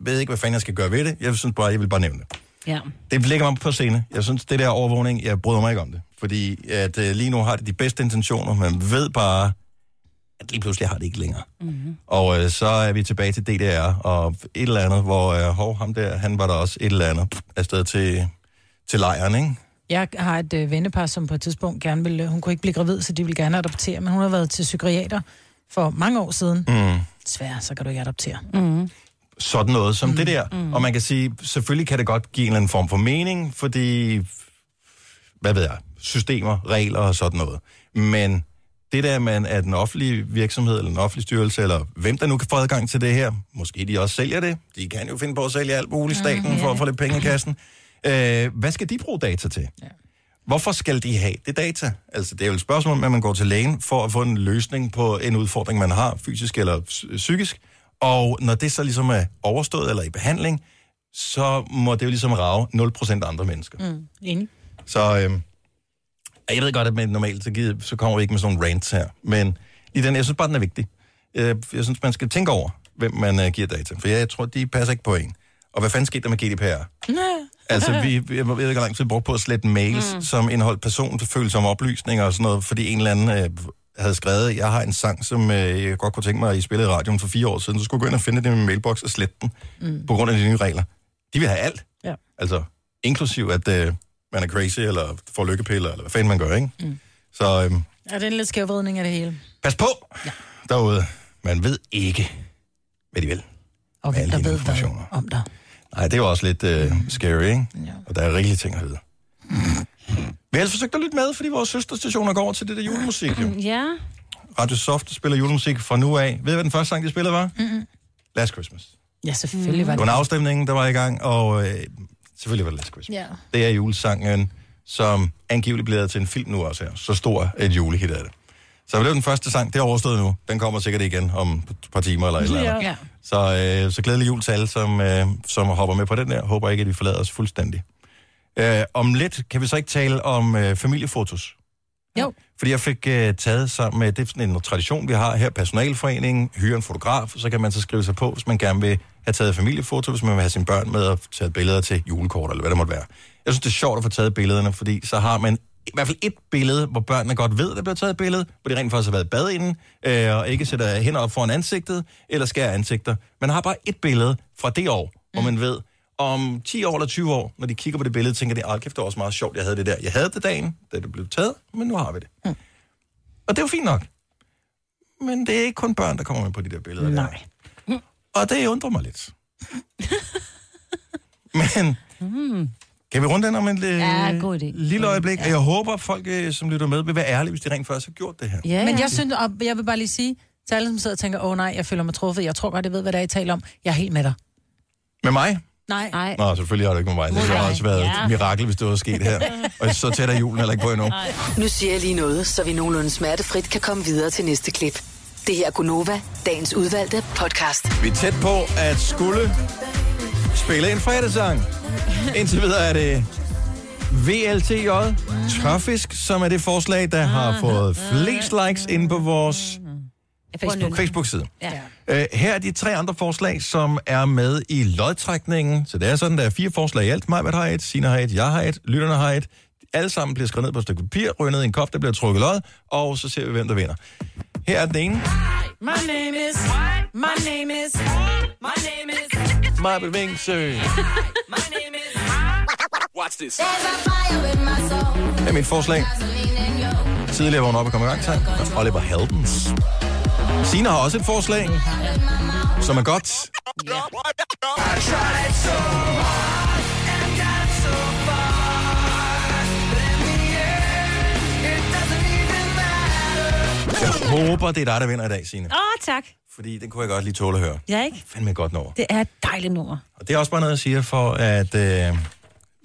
ved ikke, hvad fanden jeg skal gøre ved det. Jeg synes bare, jeg vil bare nævne det. Ja. Det ligger mig på scene. Jeg synes, det der overvågning, jeg bryder mig ikke om det. Fordi at øh, lige nu har det de bedste intentioner, men ved bare, at lige pludselig har det ikke længere. Mm-hmm. Og øh, så er vi tilbage til DDR, og et eller andet, hvor øh, hov, ham der, han var der også et eller andet afsted til, til lejren, ikke? Jeg har et øh, vennepar, som på et tidspunkt gerne vil... Hun kunne ikke blive gravid, så de vil gerne adoptere, men hun har været til psykiater for mange år siden. Mm. Desværre, så kan du ikke adoptere. Mm. sådan noget som mm, det der. Mm. Og man kan sige, selvfølgelig kan det godt give en eller anden form for mening, fordi, hvad ved jeg, systemer, regler og sådan noget. Men det der med, at en offentlig virksomhed, eller en offentlig styrelse, eller hvem der nu kan få adgang til det her, måske de også sælger det, de kan jo finde på at sælge alt muligt i staten for at få lidt penge i kassen. Øh, hvad skal de bruge data til? Ja. Hvorfor skal de have det data? Altså, det er jo et spørgsmål om, at man går til lægen for at få en løsning på en udfordring, man har, fysisk eller psy- psykisk. Og når det så ligesom er overstået eller i behandling, så må det jo ligesom rave 0% andre mennesker. Mm. Enig. Så øhm, jeg ved godt, at med normalt, så, gider, så kommer vi ikke med sådan nogle rants her. Men i den, jeg synes bare, den er vigtig. Jeg, jeg synes, man skal tænke over, hvem man uh, giver data. For jeg tror, de passer ikke på en. Og hvad fanden skete der med GDPR? Altså, vi, jeg ved ikke, hvor lang tid vi brugte på at slette mails, mm. som indeholdt personfølsomme oplysninger og sådan noget, fordi en eller anden øh, havde skrevet, jeg har en sang, som øh, jeg godt kunne tænke mig, at I spillede i radioen for fire år siden, så skulle jeg gå ind og finde det i min mailbox og slette den, mm. på grund af de nye regler. De vil have alt. Ja. Altså, inklusiv at øh, man er crazy, eller får lykkepiller, eller hvad fanden man gør, ikke? Mm. Så øh, Ja, det er en lidt skævvridning af det hele. pas på ja. derude. Man ved ikke, hvad de vil. Alle der de ved hvad om dig. Nej, det jo også lidt øh, scary, ikke? Ja. Og der er rigelige ting at vide. Vi har altså forsøgt at lytte med, fordi vores søsterstationer går over til det der julemusik, jo. Ja. Radio Soft spiller julemusik fra nu af. Ved I, hvad den første sang, de spillede var? Mm-hmm. Last Christmas. Ja, selvfølgelig var Det det. var en afstemning, der var i gang, og øh, selvfølgelig var det Last Christmas. Ja. Det er julesangen, som angiveligt bliver til en film nu også her. Så stor et julehit er det. Så det var den første sang, det er overstået nu. Den kommer sikkert igen om et par timer eller et eller andet. Ja. Så, øh, så glædelig jul til alle, som, øh, som hopper med på den der. Håber ikke, at de forlader os fuldstændig. Øh, om lidt kan vi så ikke tale om øh, familiefotos. Jo. Fordi jeg fik øh, taget sammen med, det er sådan en tradition, vi har her, personalforeningen, hyre en fotograf, så kan man så skrive sig på, hvis man gerne vil have taget familiefoto, hvis man vil have sine børn med og tage billeder til julekort, eller hvad det måtte være. Jeg synes, det er sjovt at få taget billederne, fordi så har man i hvert fald et billede, hvor børnene godt ved, at der bliver taget et billede, hvor de rent faktisk har været i bad inden, øh, og ikke sætter hænder op foran ansigtet, eller skærer ansigter. Man har bare et billede fra det år, hvor man ved, om 10 år eller 20 år, når de kigger på det billede, tænker de, at det var også meget sjovt, jeg havde det der. Jeg havde det dagen, da det blev taget, men nu har vi det. Mm. Og det er jo fint nok. Men det er ikke kun børn, der kommer med på de der billeder. Nej. Der. Og det undrer mig lidt. *laughs* men Mm. Kan vi runde den om en øh, Ja, god idé. lille øjeblik? Ja. Og jeg håber, at folk, øh, som lytter med, vil være ærlige, hvis de rent faktisk har gjort det her. Ja, Men jeg synes, og jeg vil bare lige sige til alle, som sidder og tænker, åh oh, nej, jeg føler mig truffet, jeg tror godt, jeg ved, hvad det er, I taler om. Jeg er helt med dig. Med mig? Nej. Nej. Nå, selvfølgelig har det ikke med mig. Det ville også været Ja. et mirakel, hvis det var sket her. Og så tæt er julen heller ikke på endnu. Nu siger jeg lige noget, så vi nogenlunde smertefrit kan komme videre til næste klip. Det her er Gunova, dagens udvalgte podcast. Vi er tæt på at skulle spille en fredagssang. Indtil videre er det VLTJ, tørfisk, som er det forslag, der har fået flest likes inde på vores Facebook. Facebook-side. Ja. Uh, her er de tre andre forslag, som er med i lodtrækningen. Så det er sådan, der er fire forslag i alt. Mig, har et, Sina har et, jeg har et, lytterne har et. Alle sammen bliver skrevet ned på et stykke papir, ryger ned i en kop, der bliver trukket lod, og så ser vi, hvem der vinder. Her er den ene. My name is... My name is... My name is... Marbet Vingsø. Watch this. Det er mit forslag. Tidligere vågne op og komme i gang til. Oliver Heldens. Sina har også et forslag, som er godt. Håber, det er dig, der vinder i dag, Signe. Åh, oh, tak. Fordi den kunne jeg godt lige tåle at høre. Ja, ikke? Fandme et godt nummer. Det er et dejligt nummer. Og det er også bare noget, jeg siger for at øh,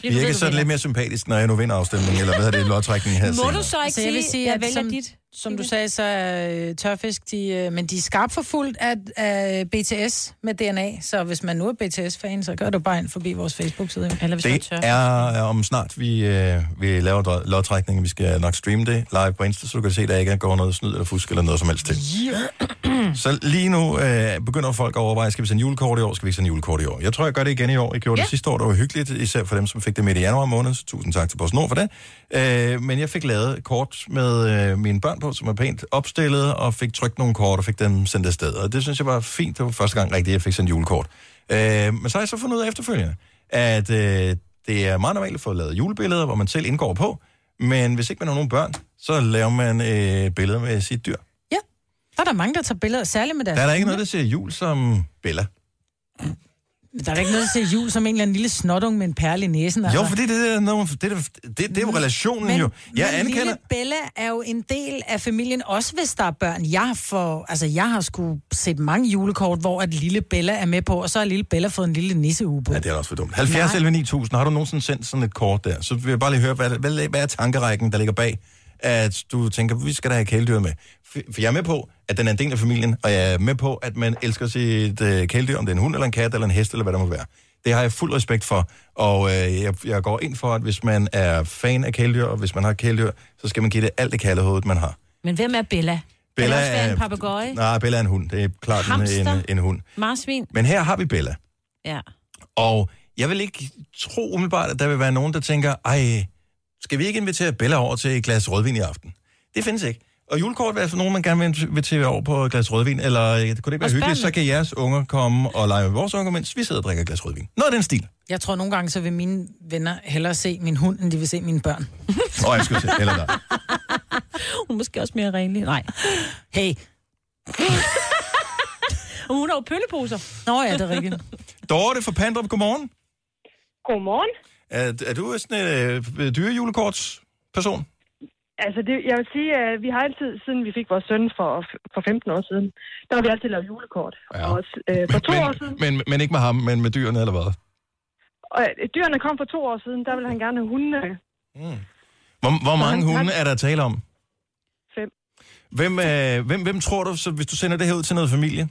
virke sådan lidt mere sympatisk, når jeg nu vinder afstemningen, eller hvad hedder det, lodtrækningen her Må senere. du så ikke Altså, jeg vil sige, sige, jeg at vælger som, dit? Som du sagde, så er øh, tørfisk, de, øh, men de er skarpt forfulgt af, af BTS med DNA, så hvis man nu er BTS-fan, så gør du bare ind forbi vores Facebook-side. Eller hvis Det er øh, om snart, vi, øh, vi laver lodtrækningen. Vi skal nok streame det live på Insta, så du kan se, at der ikke går noget snyd eller fusk eller noget som helst til. Så lige nu øh, begynder folk at overveje, skal vi sende julekort i år, skal vi ikke sende julekort i år? Jeg tror, jeg gør det igen i år. Jeg gjorde ja. det sidste år, det var hyggeligt, især for dem, som fik det midt i januar måned. Så tusind tak til PostNord for det. Øh, men jeg fik lavet kort med øh, mine børn på, som er pænt opstillet, og fik trykt nogle kort og fik dem sendt afsted. Og det synes jeg var fint. Det var første gang rigtigt, jeg fik sendt julekort. Øh, men så har jeg så fundet ud af efterfølgende, at øh, det er meget normalt at få lavet julebilleder, hvor man selv indgår på. Men hvis ikke man har nogen børn, så laver man øh, billeder med sit dyr. Der er der mange, der tager billeder, særligt med deres Der er der ikke noget, der ser jul som Bella. Der er da ikke noget, der ser jul som en eller anden lille snotung med en perle i næsen. altså. Jo, fordi det er, noget, det, er, det, det er jo relationen men, jo. Jeg men anerkender... lille Bella er jo en del af familien, også hvis der er børn. Jeg for, altså, jeg har sgu set mange julekort, hvor at lille Bella er med på, og så har lille Bella fået en lille nisseuge på. Ja, det er også for dumt. 70 11 9000, har du nogensinde sendt sådan et kort der? Så vil jeg bare lige høre, hvad, hvad, hvad er tankerækken, der ligger bag, at du tænker, vi skal da have kæledyr med. For jeg er med på, at den er en del af familien, og jeg er med på, at man elsker sit øh, kæledyr, om det er en hund, eller en kat, eller en hest, eller hvad der må være. Det har jeg fuld respekt for, og øh, jeg, jeg går ind for, at hvis man er fan af kæledyr, og hvis man har kæledyr, så skal man give det alt det kærlighed, man har. Men hvem er Bella? Bella kan det også være er- en papegøje? Nej, Bella er en hund. Det er klart en, Hamster? en, en hund. Marsvin? Men her har vi Bella. Ja. Og jeg vil ikke tro umiddelbart, at der vil være nogen, der tænker, ej, skal vi ikke invitere Bella over til et glas rødvin i aften? Det findes ikke. Og julekort vil altså nogen, man gerne vil invitere over på et glas rødvin, eller øh, kunne det ikke være hyggeligt, så kan jeres unger komme og lege med vores unger, mens vi sidder og drikker et glas rødvin. Noget af den stil. Jeg tror nogle gange, så vil mine venner hellere se min hund, end de vil se mine børn. Åh, oh, jeg skulle se, eller der. *laughs* Hun er måske også mere renlig. Nej. Hey. Og *laughs* hun har jo pølleposer. Nå ja, det er rigtigt. Dorte fra Pandrup, godmorgen. Godmorgen. Er, er du sådan en øh, dyrejulekortsperson? Altså, det, jeg vil sige, at vi har altid, siden vi fik vores søn for, for 15 år siden, der har vi altid lavet julekort. Ja. Og øh, for to år siden, Men, men ikke med ham, men med dyrene, eller hvad? og øh, dyrene kom for to år siden, der ville han gerne have hundene. Hvor, hvor Så mange han- hunde han- er der tale om? Fem. Hvem, øh, hvem, hvem tror du, så, hvis du sender det her ud til noget familie?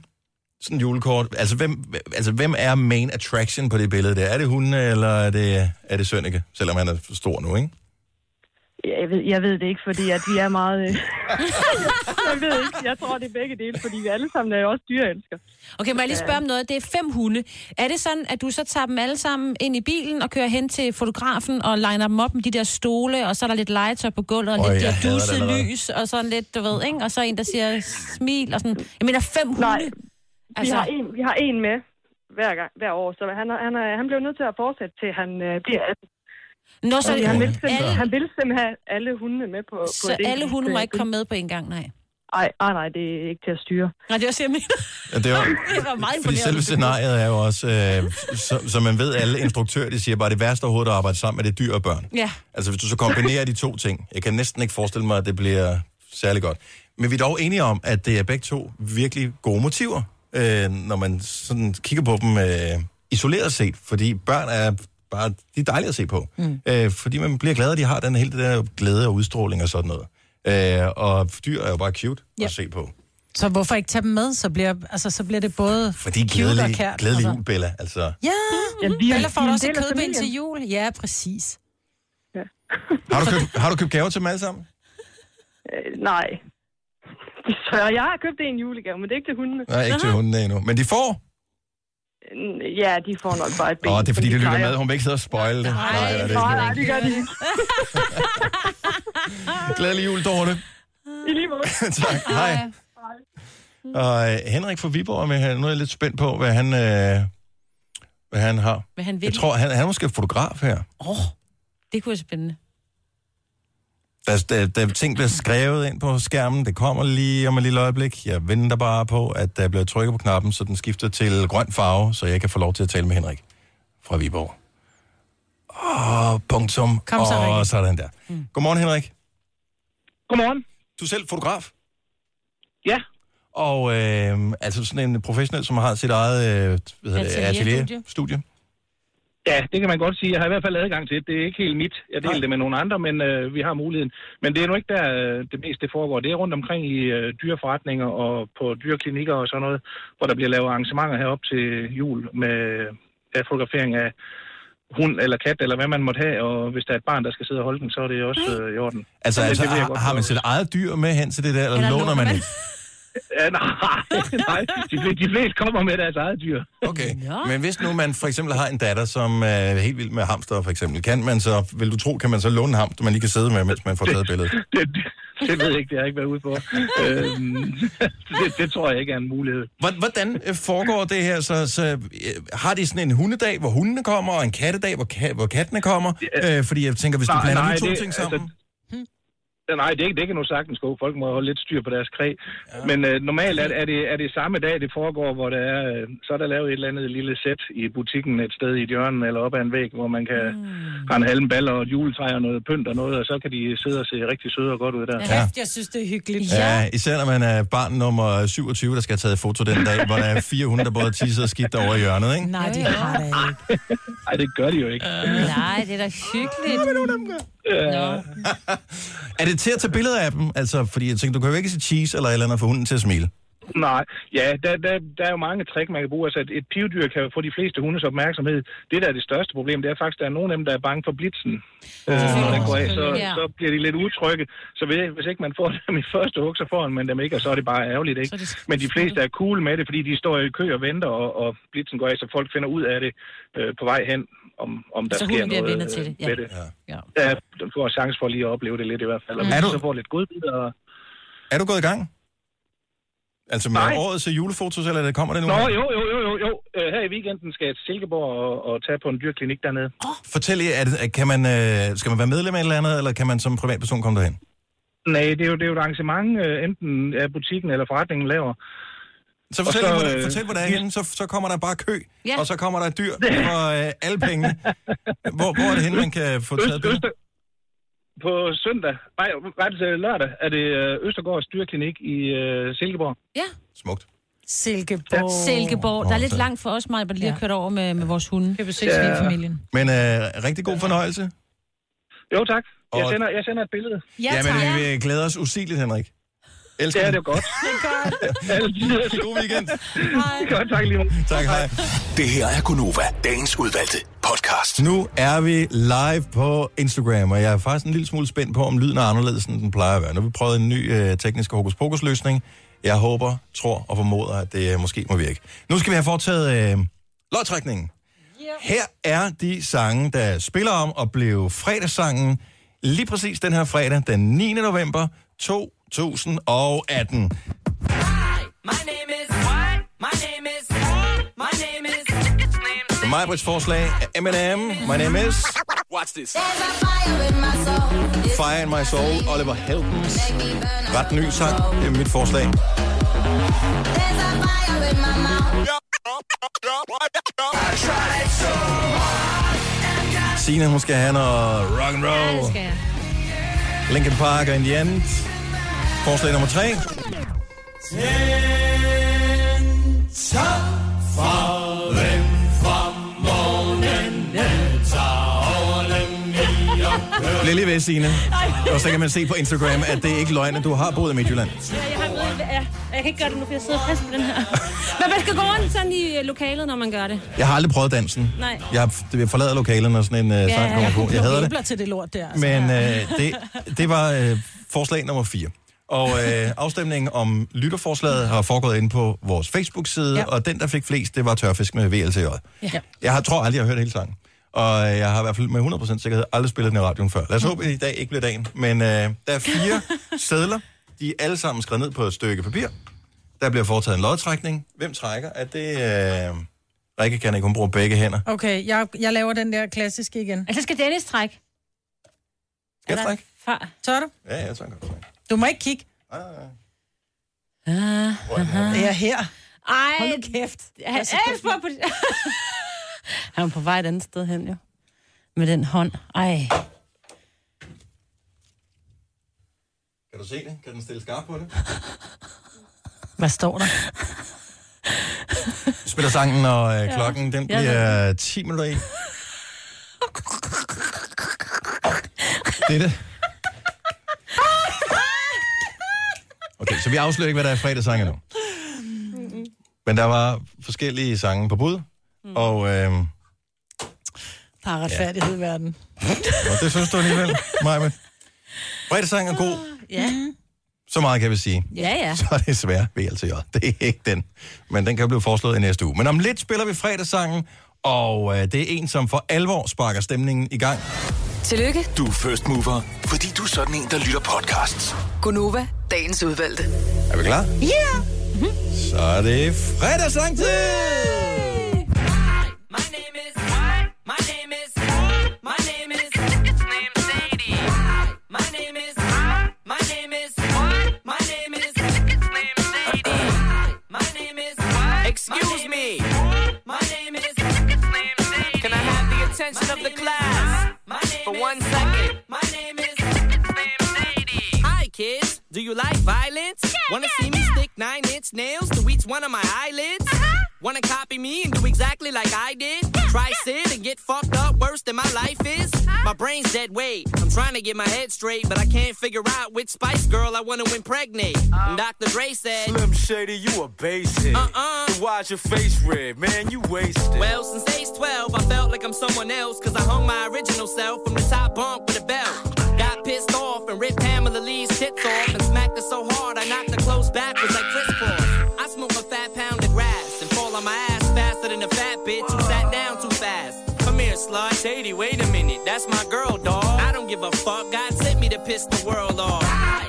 Sådan en julekort. Altså hvem, altså, hvem er main attraction på det billede der? Er det hundene, eller er det, er det Sønneke? Selvom han er for stor nu, ikke? Jeg ved, jeg ved det ikke, fordi at vi er meget... Øh... *laughs* jeg ved ikke. Jeg tror, det er begge dele, fordi vi alle sammen er jo også dyreelskere. Okay, må jeg lige spørge om noget? Det er fem hunde. Er det sådan, at du så tager dem alle sammen ind i bilen og kører hen til fotografen og liner dem op med de der stole, og så er der lidt legetøj på gulvet, og lidt der allerede. lys, og sådan lidt, du ved, ikke? Og så en, der siger smil og sådan. Jeg mener, fem hunde. Nej, vi, Altså- har en, vi har en med hver, gang, hver år, så han, han, han bliver nødt til at fortsætte til han øh, bliver 18. Nå, så han, vil alle- simpelthen, han vil simpelthen have alle hundene med på, på Så det. alle hunde må ikke komme med på en gang, nej. Nej, nej, nej, det er ikke til at styre. Nej, det er også, jeg mener. Ja, det, var, *laughs* Det var meget fordi imponerende. selve scenariet er jo også, øh, så, så man ved, alle instruktører, de siger bare, det værste overhovedet at arbejde sammen med, det er dyr og børn. Ja. Altså hvis du så kombinerer de to ting, jeg kan næsten ikke forestille mig, at det bliver særlig godt. Men vi er dog enige om, at det er begge to virkelig gode motiver, øh, når man sådan kigger på dem øh, isoleret set, fordi børn er bare, de er dejlige at se på. Mm. Øh, fordi man bliver glad, at de har den hele det der glæde og udstråling og sådan noget. Øh, og dyr er jo bare cute Ja. at se på. Så hvorfor ikke tage dem med? Så bliver, altså, så bliver det både Fordi cute og glædelig, kært. glædelig altså. jul, Bella. Altså, Ja, vi er- Eller får en også af kødben til jul? Ja, præcis. har, du købt, har du købt gaver til dem alle sammen? Øh, nej. *laughs* Så jeg har købt en julegave, men det er ikke til hundene. Nej, ikke til hundene endnu. Men de får? Ja, de får nok bare et ben. Åh, det er fordi, de lytter med. Hun vil ikke sidde og spoil det. Nej, nej, det Nej, er det gør de ikke. *laughs* Glædelig jul, Dorte. I lige måde. *laughs* tak. Hej. Og øh, Henrik fra Viborg er med her. Nu er jeg lidt spændt på, hvad han, øh, hvad han har. Hvad han vil. Jeg tror, han, han er måske fotograf her. Det kunne være spændende. Der, der, der ting bliver skrevet ind på skærmen. Det kommer lige om et lille øjeblik. Jeg venter bare på, at der bliver trykket på knappen, så den skifter til grøn farve, så jeg kan få lov til at tale med Henrik fra Viborg. Og punktum. Kom så, og sådan der. Mm. Godmorgen, Henrik. Godmorgen. Du er selv fotograf? Ja. Og øh, altså sådan en professionel, som har sit eget øh, hvad hedder det, Atelier, atelier, studie. Ja, det kan man godt sige. Jeg har i hvert fald adgang til det. Det er ikke helt mit. Jeg deler det med nogle andre, men øh, vi har muligheden. Men det er nu ikke der, øh, det meste det foregår. Det er rundt omkring i øh, dyreforretninger og på dyreklinikker og sådan noget, hvor der bliver lavet arrangementer herop til jul med ja, fotografering af hund eller kat, eller hvad man måtte have. Og hvis der er et barn, der skal sidde og holde den, så er det også øh, i orden. Altså, Men altså det har, har man sit eget dyr med hen til det der, eller, eller låner man det? *laughs* *laughs* Ja, nej, nej. De, fl- de fleste kommer med deres eget dyr. Okay, men hvis nu man for eksempel har en datter, som er helt vild med hamster for eksempel, kan man så, vil du tro, kan man så låne en hamster, man lige kan sidde med, mens man får taget billedet? *laughs* det, det, det ved jeg ikke, det har jeg ikke været ude på. øhm, *laughs* det, det tror jeg ikke er en mulighed. Hvor- Hvordan øh, foregår det her? Så, så øh, har de sådan en hundedag, hvor hundene kommer, og en kattedag, hvor, ka- hvor kattene kommer? Øh, fordi jeg tænker, hvis du blander nej, de to det- ting altså, sammen... Ja, Nej, det, er ikke- det kan nu sagtens gå. Folk må holde lidt styr på deres kræ. Ja. Men øh, normalt er, er, det, er det samme dag, det foregår, hvor der er, øh, så er der lavet et eller andet lille sæt i butikken et sted i et hjørne eller op ad en væg, hvor man kan mm. have en halm baller og et juletræ og noget pynt og noget, og så kan de sidde og se rigtig søde og godt ud der. Ja. Jeg synes, det er hyggeligt. Ja, især når man er barn nummer 27, der skal have taget foto den dag, hvor der er fire hunde, der både har tisset og skidt over i hjørnet, ikke? Nej, de har det ikke. *laughs* Nej, det gør de jo ikke. Nej, det er da hyggeligt. Nå. *laughs* Er det til at tage billeder af dem? Altså, fordi jeg tænker, du kan jo ikke sige cheese eller et eller andet for hunden til at smile. Nej, ja, der, der, der er jo mange trick, man kan bruge. Altså, et, et pivdyr kan jo få de fleste hundes opmærksomhed. Det, der er det største problem, det er faktisk, at der er nogle af dem, der er bange for blitzen. Øh, når den går af, så, ja. så bliver de lidt utrygge. Så ved, hvis ikke man får *laughs* dem i første hug, så får man dem ikke, og så er det bare ærgerligt, ikke? Men de fleste er cool med det, fordi de står i kø og venter, og, og blitzen går af, så folk finder ud af det øh, på vej hen, om, om der Så sker noget venner til øh, det, ja. med det. Ja. Ja, du får chance for lige at opleve det lidt i hvert fald. Og Mm. Er du så får lidt godbidder og Er du gået i gang? Altså med Nej. årets julefotos, eller kommer det nu? Nå, jo, jo, jo, jo, jo. Øh, Her i weekenden skal jeg til Silkeborg og, og tage på en dyrklinik dernede. Fortæl lige, er det, kan man, øh, skal man være medlem af et eller andet, eller kan man som privatperson komme derhen? Nej, det er jo, det er jo et arrangement, øh, enten af butikken eller forretningen laver. Så fortæl, Og så, hvor, øh, fortæl hvor det er henne, så, så kommer der bare kø, Ja. og så kommer der dyr *laughs* for øh, alle pengene. Hvor, hvor er det henne, man kan få taget billeder? På søndag, nej, ret til lørdag, er det øh, Østergaards Dyrklinik i øh, Silkeborg. Ja. Smukt. Silkeborg. Silkeborg. Der er lidt langt for os, mig, lige at køre over med, med vores hunde. Kan vi se svinefamilien. Men øh, rigtig god fornøjelse. Jo, tak. Jeg sender, jeg sender et billede. Ja, men vi glæder os usigeligt, Henrik. Elsker det er godt. *laughs* Det er godt. *laughs* God weekend. Hej. Godt, tak lige. Tak, hej. Det her er Gunova, dagens udvalgte podcast. Nu er vi live på Instagram, og jeg er faktisk en lille smule spændt på, om lyden er anderledes, end den plejer at være. Nu har vi prøvet en ny øh, teknisk hokus pokus løsning. Jeg håber, tror og formoder, at det øh, måske må virke. Nu skal vi have foretaget øh, lodtrækningen. Her er de sange, der spiller om og blev fredagssangen lige præcis den her fredag, den 9. november 2018. My name is what? My name is my name is Så Majbrits forslag er Eminem, My Name Is, Watch this. Fire in My Soul, Oliver Heldens. Ret ny sang, det er mit forslag. Signe, hun skal have noget rock and roll. Ja, det skal jeg. Linkin Park og In the End. Forslag nummer tre. Bliv lige ved, Signe. Og så kan man se på Instagram, at det er ikke løgn, at du har boet i Midtjylland. Ja, jeg har ja. Jeg kan ikke gøre det nu, for jeg sidder fast på den her. Men man skal gå rundt sådan i øh, lokalet, når man gør det. Jeg har aldrig prøvet dansen. Nej. Jeg har jeg forlader lokalet, når sådan en uh, sang kommer på. Jeg hader det. til det lort der. Altså. Men øh, det, det var øh, forslag nummer 4. Og øh, afstemningen om lytterforslaget har foregået inde på vores Facebook-side, Ja. og den, der fik flest, det var tørfisk med VLTJ. Ja. Jeg har, tror aldrig, jeg har hørt hele sangen. Og øh, jeg har i hvert fald med 100% sikkerhed aldrig spillet den i radioen før. Lad os håbe, at i dag ikke bliver dagen. Men øh, der er fire *laughs* sædler. De er alle sammen skrevet ned på et stykke papir. Der bliver foretaget en lodtrækning. Hvem trækker? Er det... Øh, Rikke kan ikke, hun bruger begge hænder. Okay, jeg, jeg laver den der klassiske igen. Altså skal Dennis trække. Skal jeg trække? Tør du? Ja, jeg trækker. Du må ikke kigge. Ah, Det er her. Ej. Hold nu kæft. Han, Ej, på, han er på vej et andet sted hen, jo. Med den hånd. Ej. Kan du se det? Kan den stille skarp på det? *laughs* Hvad står der? Vi spiller sangen, og øh, Ja. klokken den Ja, bliver 10 minutter i. Det er det. Okay, så vi afslører ikke, hvad der er fredagssang endnu. Men der var forskellige sange på bud, og, øh, Der er retfærdighed i verden. og det synes du alligevel, Maja. Fredagssang er god, Ja. så meget kan vi sige. Ja, ja. Så er det svært VLTJ. Det er ikke den. Men den kan blive foreslået i næste uge. Men om lidt spiller vi fredagssangen, og øh, det er en, som for alvor sparker stemningen i gang. Tillykke, Du er first mover, fordi du er sådan en, der lytter podcasts. Gunova, dagens udvalgte. Er vi klar? Ja! Yeah. Så er det fredagssang til! My attention of the class for one second? My name is Hi kids, do you like violence? Wanna see me stick nine inch nails to each one of my eyelids? Wanna copy me and do exactly like I did? Try sit and get fucked up worse than my life is? My brain's dead weight. I'm trying to get my head straight, but I can't figure out which Spice Girl I wanna impregnate. Oh. And Dr. Dre said, Slim Shady, you a basic. Uh-uh. Why's your face red, man? You wasted. Well, since age 12, I felt like I'm someone else, cause I hung my original self from the top bunk with a belt. Got pissed off and ripped Pamela Lee's tits off and smacked her so hard I knocked her clothes backwards like Chris Paul. I smoke a fat pound of grass and fall on my ass faster than a fat bitch Here, slut. Shady, wait a minute, that's my girl, dog. I don't give a fuck, God sent me to piss the world off.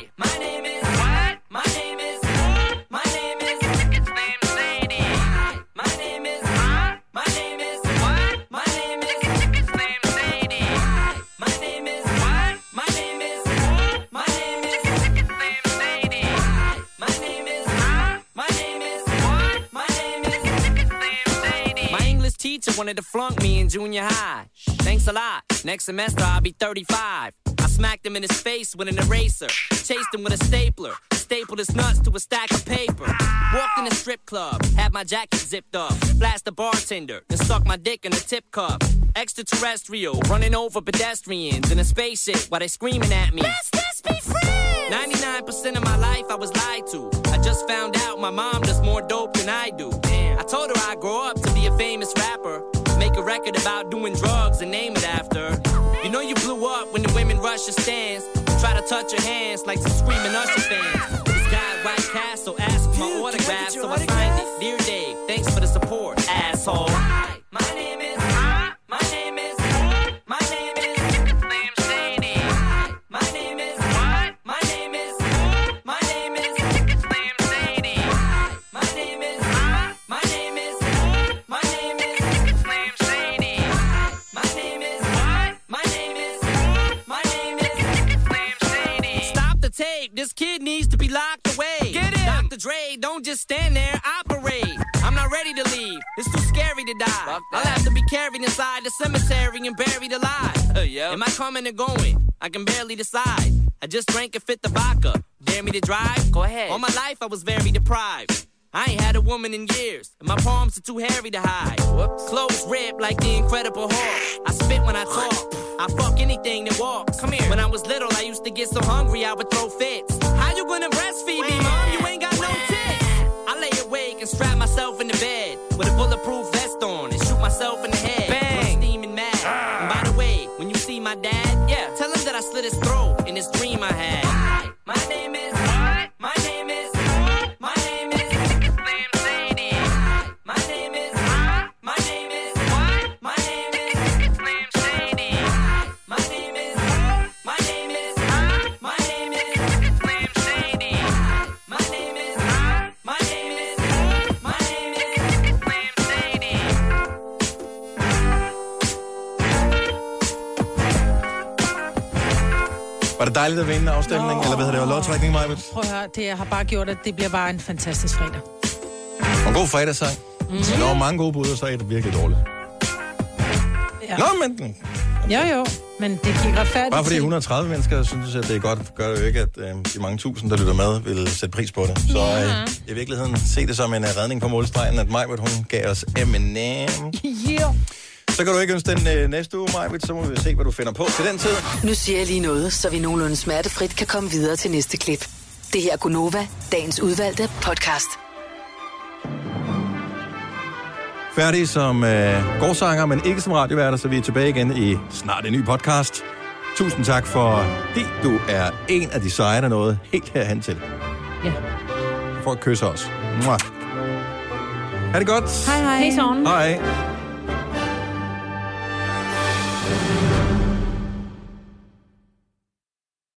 Wanted to flunk me in junior high. Thanks a lot. Next semester I'll be 35. I smacked him in his face with an eraser. Chased him with a stapler. Stapled his nuts to a stack of paper. Walked in a strip club, had my jacket zipped up. Blast the bartender, then stuck my dick in a tip cup. Extraterrestrial, running over pedestrians in a spaceship while they screaming at me. Let's just be friends! 99% of my life I was lied to. I just found out my mom does more dope than I do. I told her I'd grow up a famous rapper. Make a record about doing drugs and name it after. You know you blew up when the women rush your stands. Try to touch your hands like some screaming Usher fans. Tape. This kid needs to be locked away. Get him. Dr. Dre, don't just stand there, operate. I'm not ready to leave. It's too scary to die. I'll have to be carried inside the cemetery and buried alive. *laughs* Am I coming or going? I can barely decide. I just drank a fifth of vodka. Dare me to drive? Go ahead. All my life I was very deprived. I ain't had a woman in years, and my palms are too hairy to hide. Clothes ripped like the Incredible Hulk. I spit when I talk. I fuck anything that walks. Come here. When I was little, I used to get so hungry I would throw fits. How you gonna breastfeed me, mom? You ain't got no tits. I lay awake and strap myself in the bed with a bulletproof vest on and shoot myself in the head. Bang! I'm steaming mad. Ah. And by the way, when you see my dad, Var det dejligt at vinde afstemningen? Eller hvad hedder det? Lodtrækning, Maja? Prøv at høre, det har bare gjort, at det bliver bare en fantastisk fredag. Og en god fredagssang. Mm. Der var mange gode bud, og så er det virkelig dårligt. Ja. Nå, men Jo, jo, men det gik retfærdigt bare fordi til. 130 mennesker synes, at det er godt, gør det jo ikke, at øh, de mange tusind, der lytter med, vil sætte pris på det. Så øh, i virkeligheden se det som en uh, redning på målstregen, at Majbert, hun gav os Eminem. Yeah. Så kan du ikke ønske den øh, næste uge, Majbert, så må vi se, hvad du finder på til den tid. Nu siger jeg lige noget, så vi nogenlunde smertefrit kan komme videre til næste klip. Det her er Gunova, dagens udvalgte podcast. Færdige som øh, gårdsanger, men ikke som radioværter, så vi er tilbage igen i snart en ny podcast. Tusind tak for det. Du er en af de seje, der nåede helt herhen til. Ja. For at kysse os. Mwah. Ha' det godt. Hej hej. Hej Hej.